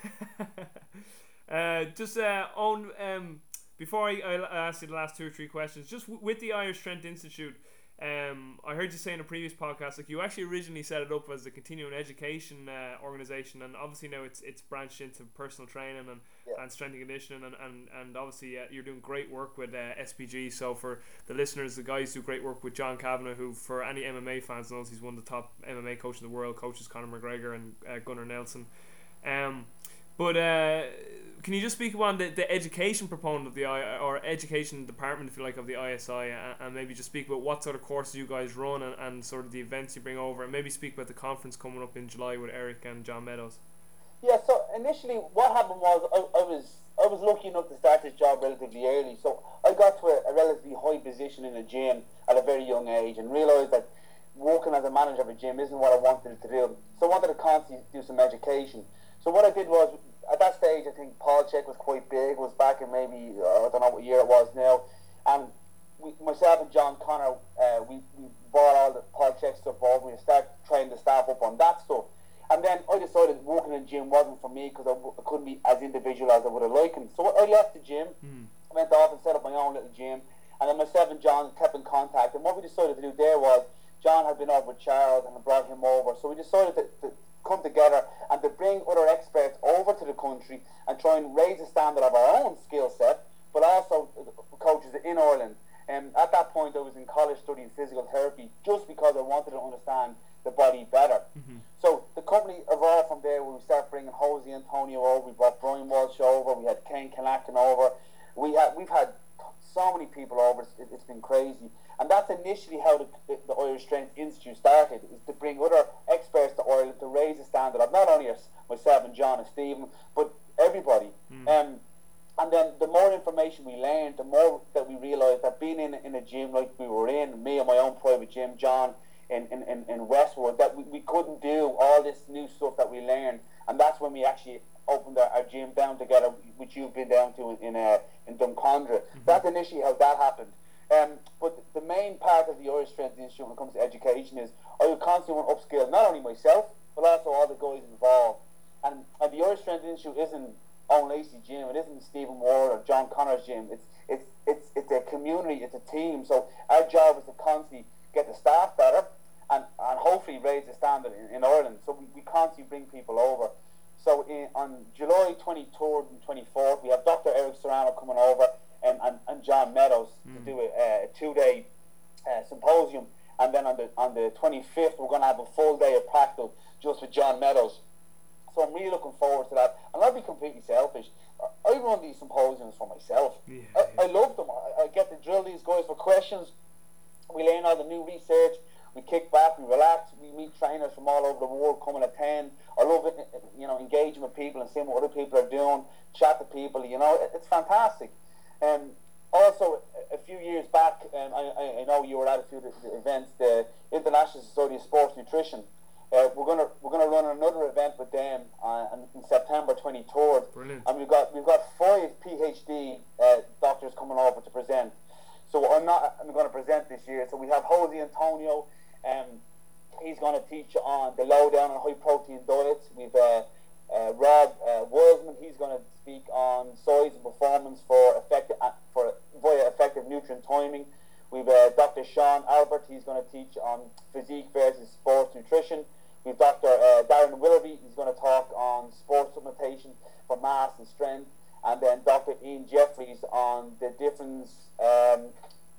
Uh, just uh, on um, before I, I ask you the last two or three questions, just w- with the Irish Strength Institute, um, I heard you say in a previous podcast, like you actually originally set it up as a continuing education uh, organization, and obviously now it's it's branched into personal training and, yeah. and strength and conditioning, and and, and obviously uh, you're doing great work with uh, SBG. So for the listeners, the guys do great work with John Kavanagh, who for any MMA fans knows he's one of the top MMA coaches in the world, coaches Conor McGregor and uh, Gunnar Nelson. Um, but uh, can you just speak about the, the education proponent of the I or education department, if you like, of the ISI, and, and, maybe just speak about what sort of courses you guys run and, and sort of the events you bring over, and maybe speak about the conference coming up in July with Eric and John Meadows. Yeah. So initially, what happened was I, I was I was lucky enough to start this job relatively early, so I got to a, a relatively high position in a gym at a very young age, and realised that working as a manager of a gym isn't what I wanted to do. So I wanted to constantly do some education. So what I did was, at that stage, I think Paul Chek was quite big. Was back in maybe uh, I don't know what year it was now, and we, myself and John Connor, uh, we, we bought all the Paul Chek stuff over. We started trying to staff up on that stuff. And then I decided working in the gym wasn't for me because I w- I couldn't be as individual as I would have liked. And so I left the gym, mm. went off and set up my own little gym. And then myself and John kept in contact. And what we decided to do there was John had been over with Charles and I brought him over. So we decided to, to come together and to bring other experts over to the country and try and raise the standard of our own skill set, but also coaches in Ireland. And at that point, I was in college studying physical therapy just because I wanted to understand the body better. Mm-hmm. So the company evolved from there. We started bringing Jose Antonio over. We brought Brian Walsh over. We had Ken Kinakin over. We had we've had so many people over. It's, it's been crazy. And that's initially how the, the, the, Irish Strength Institute started, is to bring other experts to Ireland to raise the standard of not only us, myself and John and Stephen, but everybody. Mm. Um, and then the more information we learned, the more that we realised that being in, in a gym like we were in, me and my own private gym, John in, in, in, in Westwood, that we, we couldn't do all this new stuff that we learned. And that's when we actually opened our, our gym down together, which you've been down to in, in, uh, in Drumcondra. Mm-hmm. That's initially how that happened. Um, but the main part of the Irish Strength Institute when it comes to education is I constantly want to upskill not only myself, but also all the guys involved. And, and the Irish Strength Institute isn't Owen Lacey gym, it isn't Stephen Ward or John Connor's gym. It's, it's, it's, it's a community, it's a team. So our job is to constantly get the staff better and, and hopefully raise the standard in, in Ireland. So we, we constantly bring people over. So in, on July 23rd and 24th, we have Dr. Eric Serrano coming over and, and, and John Meadows mm. to do a, a two-day uh, symposium. And then on the on the 25th, we're going to have a full day of practical just with John Meadows. So I'm really looking forward to that. And I'll be completely selfish. I run these symposiums for myself. Yeah, I, yeah. I love them. I, I get to drill these guys for questions. We learn all the new research. We kick back, we relax, we meet trainers from all over the world coming at 10. I love it, you know, engaging with people and seeing what other people are doing, chat to people, you know, it, it's fantastic. Um, also, a few years back, um, I, I know you were at a few events, the International Society of Sports Nutrition. Uh, we're gonna we're gonna run another event with them on, in September 23rd, Brilliant. and we've got we've got five PhD uh, doctors coming over to present. So I'm not I'm going to present this year. So we have Jose Antonio, um, he's going to teach on the lowdown on high protein diets. We've uh, uh, Rob uh, Wildman, he's going to speak on size and performance for effective uh, for via effective nutrient timing. We've uh, Dr. Sean Albert, he's going to teach on physique versus sports nutrition. We've Dr. Uh, Darryn Willoughby, he's going to talk on sports supplementation for mass and strength. And then Dr. Ian Jeffreys on the difference, um,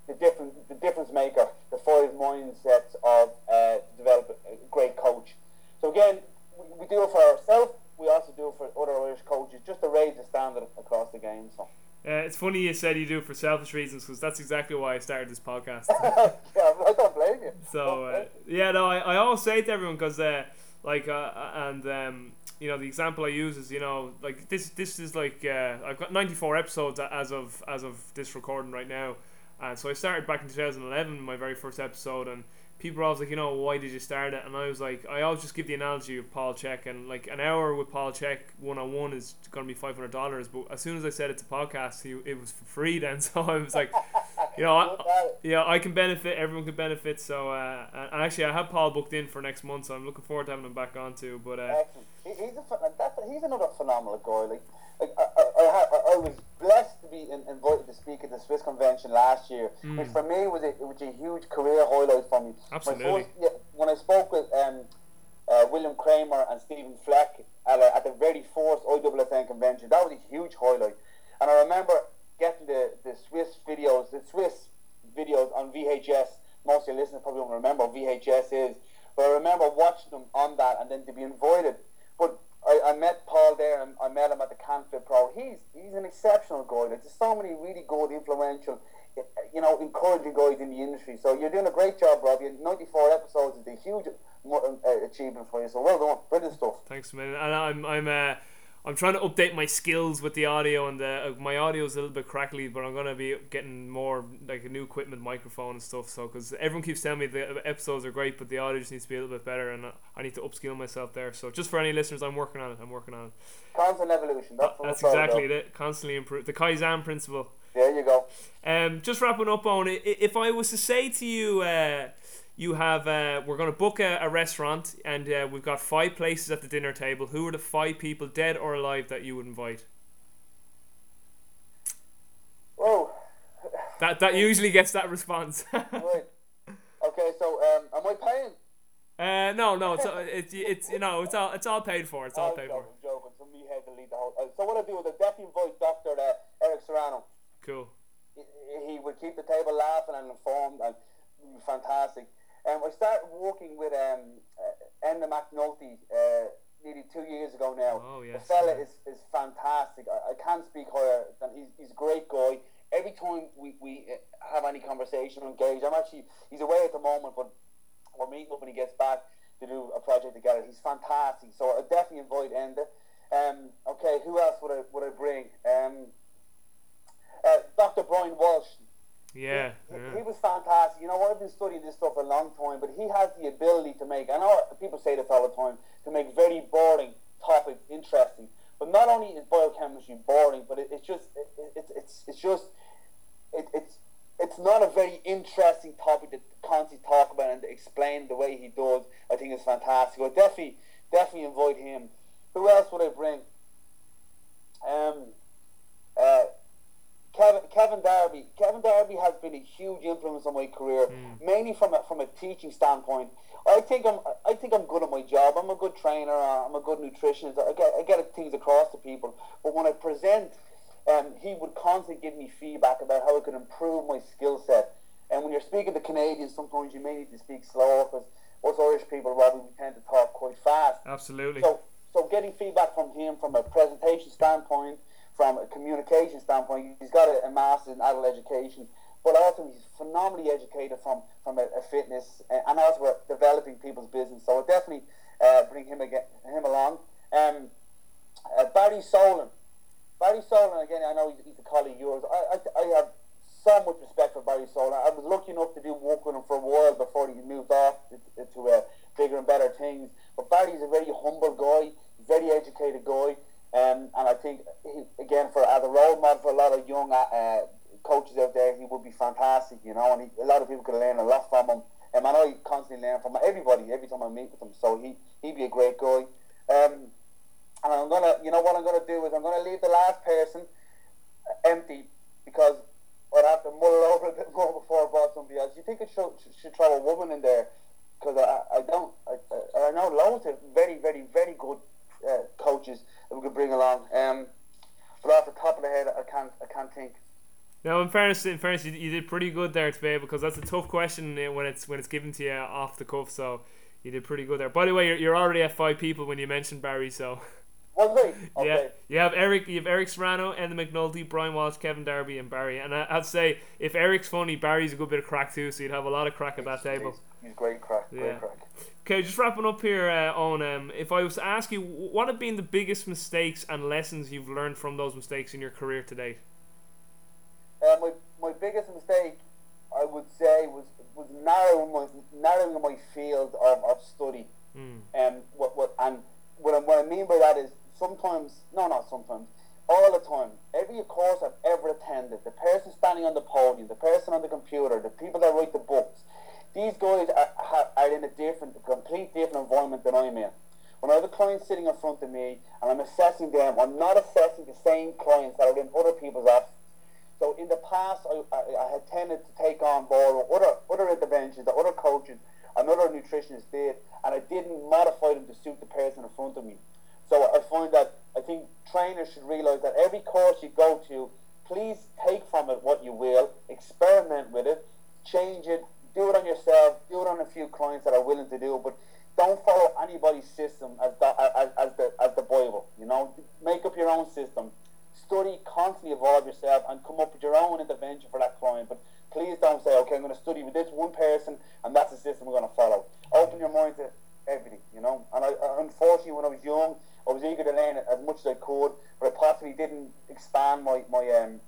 the different, the difference maker, the five mindsets of uh, develop a great coach. So again, we, we do it for ourselves we also do it for other Irish coaches just to raise the standard across the game. So. Uh, it's funny you said you do it for selfish reasons because that's exactly why I started this podcast. yeah, I don't blame you. So uh, yeah, no, I, I always say to everyone because uh, like uh, and um, you know the example I use is you know like this this is like uh, I've got 94 episodes as of as of this recording right now, and so I started back in 2011 my very first episode and people were always like, you know, why did you start it? And I was like, I always just give the analogy of Paul Chek, and like an hour with Paul Chek one on one is going to be five hundred dollars. But as soon as I said it's a podcast, he, it was for free. Then so I was like, you know, I, yeah, I can benefit. Everyone can benefit. So uh, and actually, I have Paul booked in for next month, so I'm looking forward to having him back on too. But uh, he's a, he's another phenomenal guy. Like, like I, I, I, I was blessed to be in, invited to speak at the SWIS convention last year, mm. which for me was a, it was a huge career highlight for me. Absolutely. First, yeah, when I spoke with um, uh, William Kraemer and Stephen Fleck at, a, at the very first IWFN convention, that was a huge highlight. And I remember getting the, the SWIS videos, the SWIS videos on VHS. Most of your listeners probably won't remember what VHS is, but I remember watching them on that and then to be invited. But I, I met Paul there and I met him at the CanFit Pro. He's he's an exceptional guy. There's so many really good, influential, you know, encouraging guys in the industry. So you're doing a great job, Rob. Your 94 episodes is a huge uh, achievement for you. So well done, brilliant stuff. Thanks, man. And I'm I'm uh, I'm trying to update my skills with the audio, and the, uh, my audio is a little bit crackly, but I'm gonna be getting more like a new equipment, microphone and stuff. So, because everyone keeps telling me the episodes are great, but the audio just needs to be a little bit better, and I need to upskill myself there. So, just for any listeners, I'm working on it. I'm working on it. Constant evolution. That's, that's exactly it. Constantly improve. The Kaizen principle. There you go. Um, just wrapping up on it. If I was to say to you, uh, you have uh, we're going to book a, a restaurant and uh, we've got five places at the dinner table who are the five people dead or alive that you would invite oh that that usually gets that response right okay so um, am I paying uh, no, no, it's it's it's you know it's all it's all paid for. It's all paid joking, for. Joking, so me had to lead the whole. Uh, so what I do is I definitely invite Doctor uh, Eric Serrano. Cool. he would keep the table laughing and informed and fantastic. And um, I started working with um, uh, Enda McNulty uh, nearly two years ago now. Oh, yes, the fella yeah. is, is fantastic. I, I can't speak higher than he's, he's a great guy. Every time we, we uh, have any conversation or engage, I'm actually, he's away at the moment, but we're meeting up when he gets back to do a project together. He's fantastic. So I definitely invite Enda. Um, okay, who else would I, would I bring? Um, uh, Dr. Brian Walsh. Yeah, He, yeah. he was fantastic. You know, I've been studying this stuff for a long time, but he has the ability to make, I know people say this all the time, to make very boring topics interesting. But not only is biochemistry boring, but it, it's just, it, it, it's, it's just, it, it's, it's not a very interesting topic to constantly talk about and explain the way he does. I think it's fantastic. I definitely, definitely invite him. Who else would I bring? Um, uh, Kevin, Kevin Darby. Kevin Darby has been a huge influence on my career, mainly from a, from a teaching standpoint. I think I'm I think I'm good at my job. I'm a good trainer. uh, I'm a good nutritionist. I get I get things across to people. But when I present, um, he would constantly give me feedback about how I could improve my skill set. And when you're speaking to Canadians, sometimes you may need to speak slower because us Irish people, Robbie, we tend to talk quite fast. Absolutely. So, so getting feedback from him from a presentation standpoint, from a communication standpoint, he's got a, a master's in adult education, but also he's phenomenally educated from from a, a fitness and, also developing people's business. So I definitely uh, bring him again, him along. Um, uh, Barry Solan. Barry Solan, again, I know he's, he's a colleague of yours. I, I, I have so much respect for Barry Solan. I was lucky enough to do work with him for a while before he moved off to, to uh, bigger and better things. But Barry's a very humble guy, very educated guy. Um, and I think, he, again, for as a role model for a lot of young uh, coaches out there, he would be fantastic, you know, and he, a lot of people could learn a lot from him. Um, I know he constantly learn from everybody every time I meet with him. So he, he'd be a great guy. Um, and I'm gonna, you know what I'm gonna do is I'm gonna leave the last person empty because I'd have to mull over a bit more before I brought somebody else. You think I should, should throw a woman in there? Because I, I don't, I, I, I know loads of very, very, very good uh, coaches that we could bring along. Um, but off the top of the head, I can't, I can't think. Now, in fairness, in fairness, you, you did pretty good there today because that's a tough question uh, when it's when it's given to you off the cuff. So you did pretty good there. By the way, you're, you're already at five people when you mentioned Barry. So Was he? yeah, Okay. you have Eric, you have Eric Serrano, and the McNulty, Brian Walsh, Kevin Darby, and Barry. And I, I'd say if Eric's funny, Barry's a good bit of crack too. So you'd have a lot of crack at that table. He's, he's great crack, great Yeah. crack. Okay, just wrapping up here, uh, Owen. Um, if I was to ask you, what have been the biggest mistakes and lessons you've learned from those mistakes in your career to date? Uh, my, my biggest mistake, I would say, was was narrowing my narrowing my field of, of study. Mm. Um, what what and what I, what I mean by that is sometimes, no, not sometimes, all the time. Every course I've ever attended, the person standing on the podium, the person on the computer, the people that write the books, these guys are, are- in a different, a complete different environment than I'm in. When I have a client sitting in front of me and I'm assessing them, I'm not assessing the same clients that are in other people's offices. So in the past, I, I, I had tended to take on board other other interventions that other coaches and other nutritionists did, and I didn't modify them to suit the person in front of me. Find that I think trainers should realise that every course you go to, please take from it what you will, experiment with it, change it, do it on yourself, do it on a few clients that are willing to do it, but don't follow anybody's system as the, as, as the as the Bible. You know, make up your own system. Study, constantly evolve yourself, and come up with your own intervention for that client. But please don't say, okay, I'm going to study with this one person, and that's the system we're going to follow. Open your mind to everything, you know. And I- unfortunately, when I was young, I was eager to learn as much as I could, but I possibly didn't expand my my um,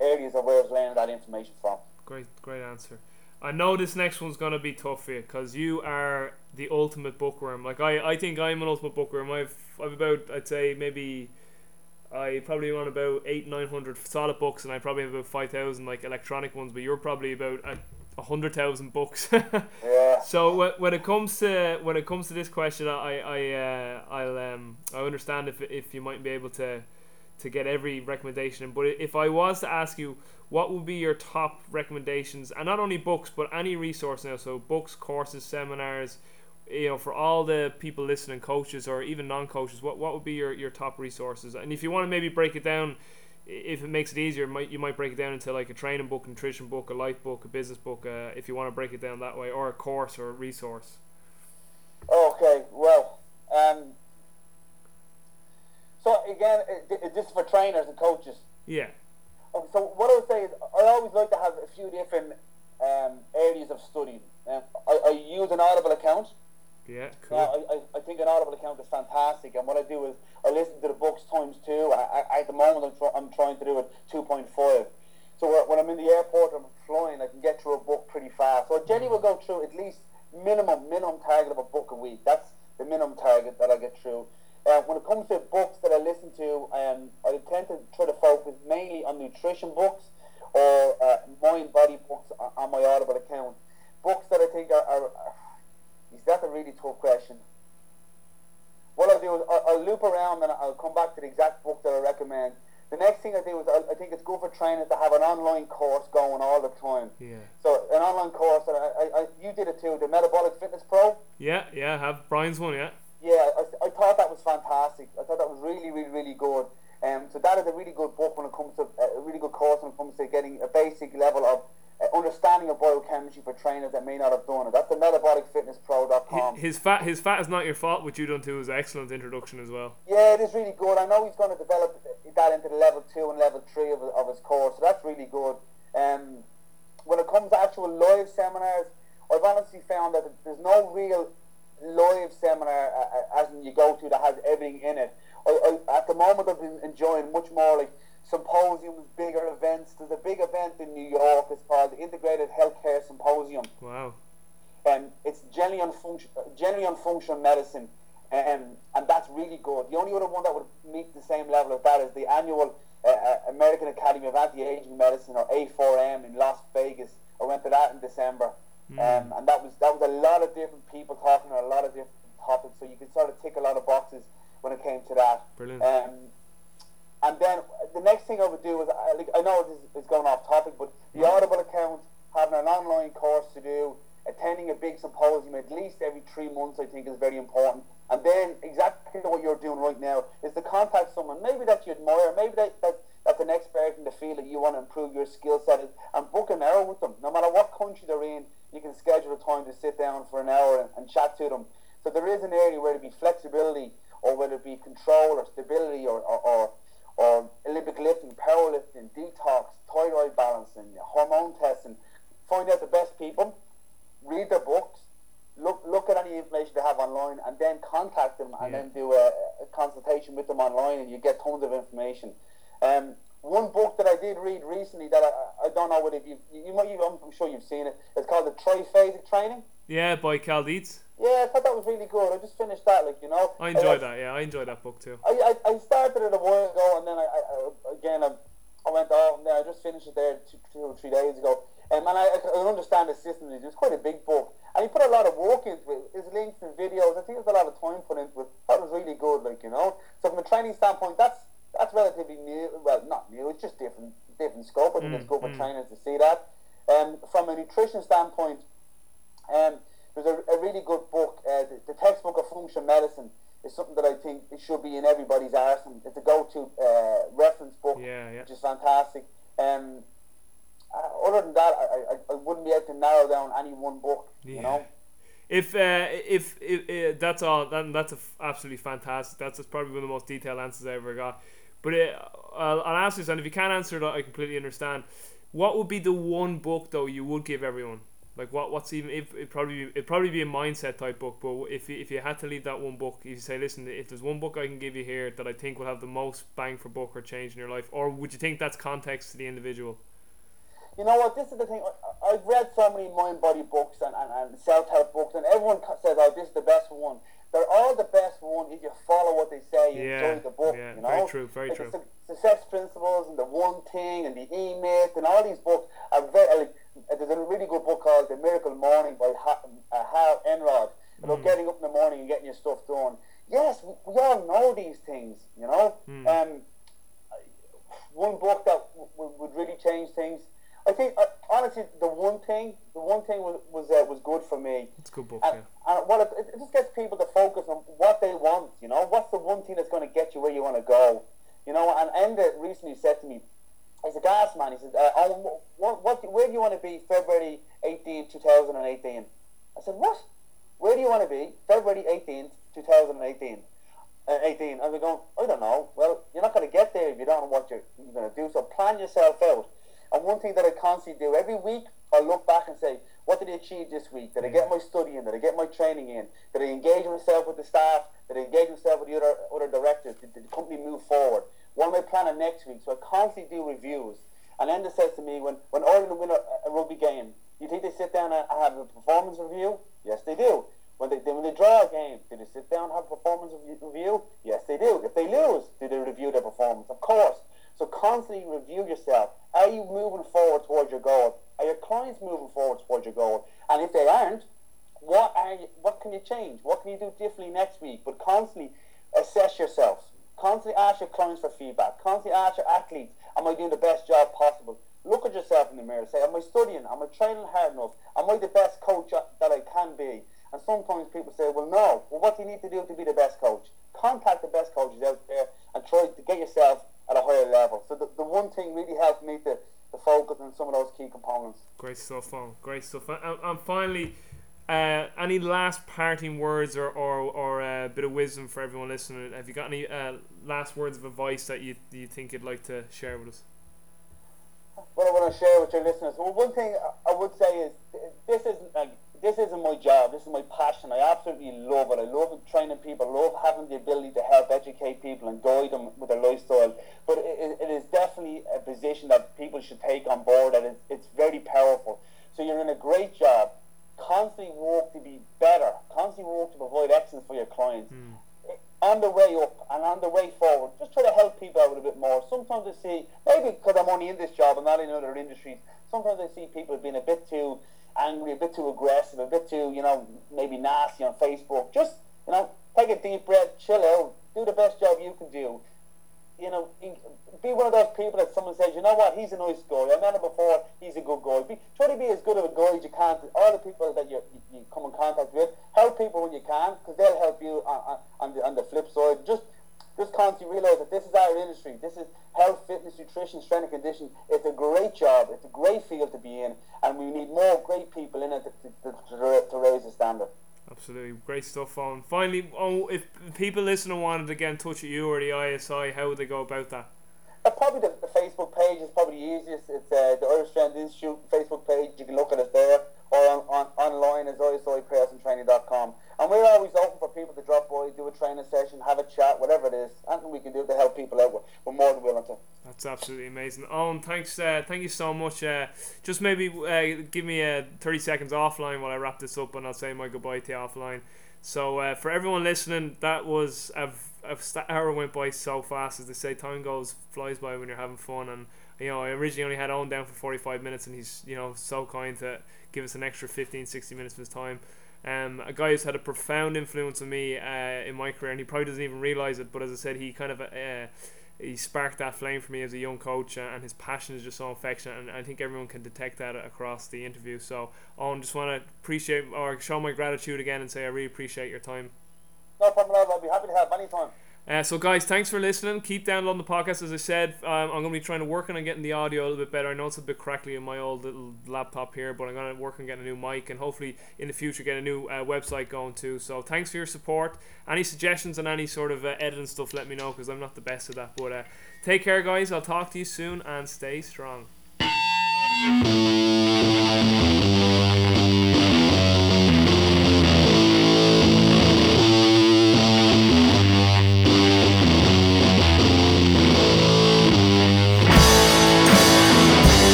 areas of where I was learning that information from. Great, great answer. I know this next one's gonna be tough for you because you are the ultimate bookworm. Like I, I think I'm an ultimate bookworm. I've, I've about, I'd say maybe, I probably run about eight, nine hundred solid books, and I probably have about five thousand like electronic ones. But you're probably about a, hundred thousand books. Yeah. So wh- when it comes to when it comes to this question, I I uh, I'll um I understand if if you might be able to to get every recommendation. But if I was to ask you, what would be your top recommendations, and not only books but any resource now, so books, courses, seminars, you know, for all the people listening, coaches or even non-coaches, what what would be your your top resources? And if you want to maybe break it down if it makes it easier, might you might break it down into like a training book, nutrition book, a life book, a business book, uh, if you want to break it down that way, or a course or a resource. Okay, well, um, so again, this is for trainers and coaches. Yeah. Okay, so what I would say is, I always like to have a few different um, areas of study. Um, I, I use an Audible account. Yeah, cool. I, I, I think an Audible account is fantastic, and what I do is I listen to the books times two. I, I, at the moment, I'm, tr- I'm trying to do it 2.5. So when I'm in the airport, I'm flying, I can get through a book pretty fast. So Jenny will go through at least minimum minimum target of a book a week. That's the minimum target that I get through. Uh, when it comes to books that I listen to, um, I tend to try to focus mainly on nutrition books or uh, mind body books on, on my Audible account. Books that I think are, are, are is that a really tough question? What I'll do is I'll, I'll, loop around and I'll come back to the exact book that I recommend. The next thing I do is I, I think it's good for trainers to have an online course going all the time. Yeah. So an online course, and I, I, you did it too, the Metabolic Fitness Pro. Yeah, yeah, I have Brian's one, yeah. Yeah, I, I thought that was fantastic. I thought that was really, really, really good. Um, so that is a really good book when it comes to a really good course when it comes to getting a basic level of uh, understanding of biochemistry for trainers that may not have done it. That's the metabolicfitnesspro.com. His, his fat, his fat is not your fault. What you done too is excellent introduction as well. Yeah, it is really good. I know he's going to develop that into the level two and level three of, of his course, so that's really good. Um, when it comes to actual live seminars, I've honestly found that there's no real live seminar uh, uh, as in you go to that has everything in it. I, I, at the moment, I've been enjoying much more like symposiums, bigger events. There's a big event in New York. It's called the Integrated Healthcare Symposium. Wow. And it's generally on function, generally on functional medicine, and and that's really good. The only other one that would meet the same level of that is the annual uh, uh American Academy of Anti-Aging Medicine, or A4M, in Las Vegas. I went to that in December. Mm. Um, and that was that was a lot of different people talking on a lot of different topics, so you could sort of tick a lot of boxes when it came to that. Brilliant. Um, and then the next thing I would do is, I, like, I know this is going off topic, but the. Audible account, having an online course to do, attending a big symposium at least every three months, I think is very important. And then exactly what you're doing right now is to contact someone, maybe that you admire, maybe that, that that's an expert in the field that you want to improve your skill set, and book an hour with them. No matter what country they're in, you can schedule a time to sit down for an hour and, and chat to them. So there is an area where it be flexibility, or whether it be control or stability, or, or, or or Olympic lifting, powerlifting, detox, thyroid balancing, hormone testing. Find out the best people, read their books, look look at any information they have online, and then contact them and yeah. then do a, a, consultation with them online, and you get tons of information. Um, one book that I did read recently that I, I don't know whether you you might you, I'm sure you've seen it. It's called the Triphasic Training. Yeah, by Cal Dietz. Yeah, I thought that was really good. I just finished that, like you know. I enjoyed I, that. Yeah, I enjoyed that book too. I, I, I started it a while ago, and then I, I, again I, I went off, and then I just finished it there two, two or three days ago. Um, and I, I understand the system. It's quite a big book, and he put a lot of work into it. His links and videos. I think there's a lot of time put into it. That was really good, like you know. So from a training standpoint, that's that's relatively new. Well, not new. It's just different, different scope. I think mm, it's good for mm. trainers to see that. Um, from a nutrition standpoint, um, there's a, a really good book, uh, the, the, textbook of functional medicine is something that I think it should be in everybody's arsenal. It's a go-to uh, reference book, yeah, yeah. which is fantastic. Um, uh, other than that, I, I, I wouldn't be able to narrow down any one book. Yeah. You know. If, uh, if if, if uh, that's all, then that's f- absolutely fantastic. That's, that's probably one of the most detailed answers I ever got. But uh, I'll, I'll ask this, and if you can't answer it, I completely understand. What would be the one book though you would give everyone? Like what? What's even? If it probably it probably be a mindset type book. But if you, if you had to leave that one book, you say, listen, if there's one book I can give you here that I think will have the most bang for buck or change in your life, or would you think that's context to the individual? You know what? This is the thing. I've read so many mind body books and, and, and self help books, and everyone says, "Oh, this is the best one." They're all the best one if you follow what they say. You yeah, enjoy the book. Yeah, you know? very true. Very like true. The success principles and the one thing and the e myth and all these books are very. Like, there's a really good book called The Miracle Morning by uh, Hal Elrod about mm. getting up in the morning and getting your stuff done. Yes, we, we all know these things, you know. Mm. Um, one book that w- would really change things. I think uh, honestly, the one thing, the one thing was was, uh, was good for me. It's a good book, and, yeah. And well, it, it just gets people to focus on what they want. You know, what's the one thing that's going to get you where you want to go. You know, and I recently said to me, he's a gas man. He said, uh, oh, what, what, where do you want to be February 18, 2018? I said, what? Where do you want to be February 18th, 2018? Uh, 18. And we're going, I don't know. Well, you're not going to get there if you don't know what you're, you're going to do. So plan yourself out. And one thing that I constantly do every week, I look back and say, what did I achieve this week? Did I get mm. my study in? Did I get my training in? Did I engage myself with the staff? Did I engage myself with the other, other directors? Did, did the company move forward? What am I planning next week? So I constantly do reviews. And Enda says to me, when, when Ireland win a, a rugby game, you think they sit down and have a performance review? Yes, they do. When they, when they draw a game, do they sit down and have a performance review? Yes, they do. If they lose, do they review their performance? Of course. So constantly review yourself. Are you moving forward towards your goal? Are your clients moving forward towards your goal? And if they aren't, what are you, what can you change? What can you do differently next week? But constantly assess yourself. Constantly ask your clients for feedback. Constantly ask your athletes, am I doing the best job possible? Look at yourself in the mirror. Say, am I studying? Am I training hard enough? Am I the best coach that I can be? And sometimes people say, well, no. Well, what do you need to do to be the best coach? Contact the best coaches out there and try to get yourself at a higher level. So the, the one thing really helped me to, to focus on some of those key components. Great stuff, Owen. Great stuff. And, and finally, uh, any last parting words or, or, or a uh, bit of wisdom for everyone listening? Have you got any uh, last words of advice that you, you think you'd like to share with us? What I want to share with your listeners. Well, one thing I would say is this isn't like this isn't my job. This is my passion. I absolutely love it. I love training people. I love having the ability to help educate people and guide them with their lifestyle. But it, it is definitely a position that people should take on board, and it, it's very powerful. So you're in a great job. Constantly work to be better. Constantly work to provide excellence for your clients. Mm. On the way up and on the way forward, just try to help people out a bit more. Sometimes I see, maybe because I'm only in this job and not in other industries, sometimes I see people being a bit too angry, a bit too aggressive, a bit too, you know, maybe nasty on Facebook. Just, you know, take a deep breath, chill out, do the best job you can do. You know, be one of those people that someone says, you know what, he's a nice guy. I met him before, he's a good guy. Be, try to be as good of a guy as you can to all the people that you, you, come in contact with. Help people when you can, because they'll help you on, on, the, on the flip side. Just just constantly realize that this is our industry. This is health, fitness, nutrition, strength and conditioning. It's a great job. It's a great field to be in, and we need more great people in it to, to, to, to raise the standard. Absolutely great stuff. On finally, oh, if people listening wanted to get in touch with you or the ISI, how would they go about that? Uh, probably the, the, Facebook page is probably the easiest. It's uh, the Irish Strength Institute Facebook page. You can look at it there, or on, on online is isipersontraining.com. And we're always open for people to drop by, do a training session, have a chat, whatever it is. Anything we can do to help people out, we're more than willing to. That's absolutely amazing. Owen, thanks, uh, thank you so much. Uh, just maybe uh, give me uh, 30 seconds offline while I wrap this up, and I'll say my goodbye to you offline. So uh, for everyone listening, that was a, a hour went by so fast. As they say, time goes flies by when you're having fun. And you know, I originally only had Owen down for 45 minutes, and he's you know so kind to give us an extra 15, 60 minutes of his time. Um, a guy who's had a profound influence on me uh, in my career, and he probably doesn't even realize it. But as I said, he kind of uh, he sparked that flame for me as a young coach, uh, and his passion is just so affectionate. And I think everyone can detect that across the interview. So, Owen, just want to appreciate or show my gratitude again and say I really appreciate your time. No problem. I'll be happy to help anytime. Uh, so, guys, thanks for listening. Keep downloading the podcast. As I said, um, I'm going to be trying to work on getting the audio a little bit better. I know it's a bit crackly in my old little laptop here, but I'm going to work on getting a new mic and hopefully in the future get a new uh, website going too. So, thanks for your support. Any suggestions and any sort of uh, editing stuff, let me know because I'm not the best at that. But uh, take care, guys. I'll talk to you soon and stay strong.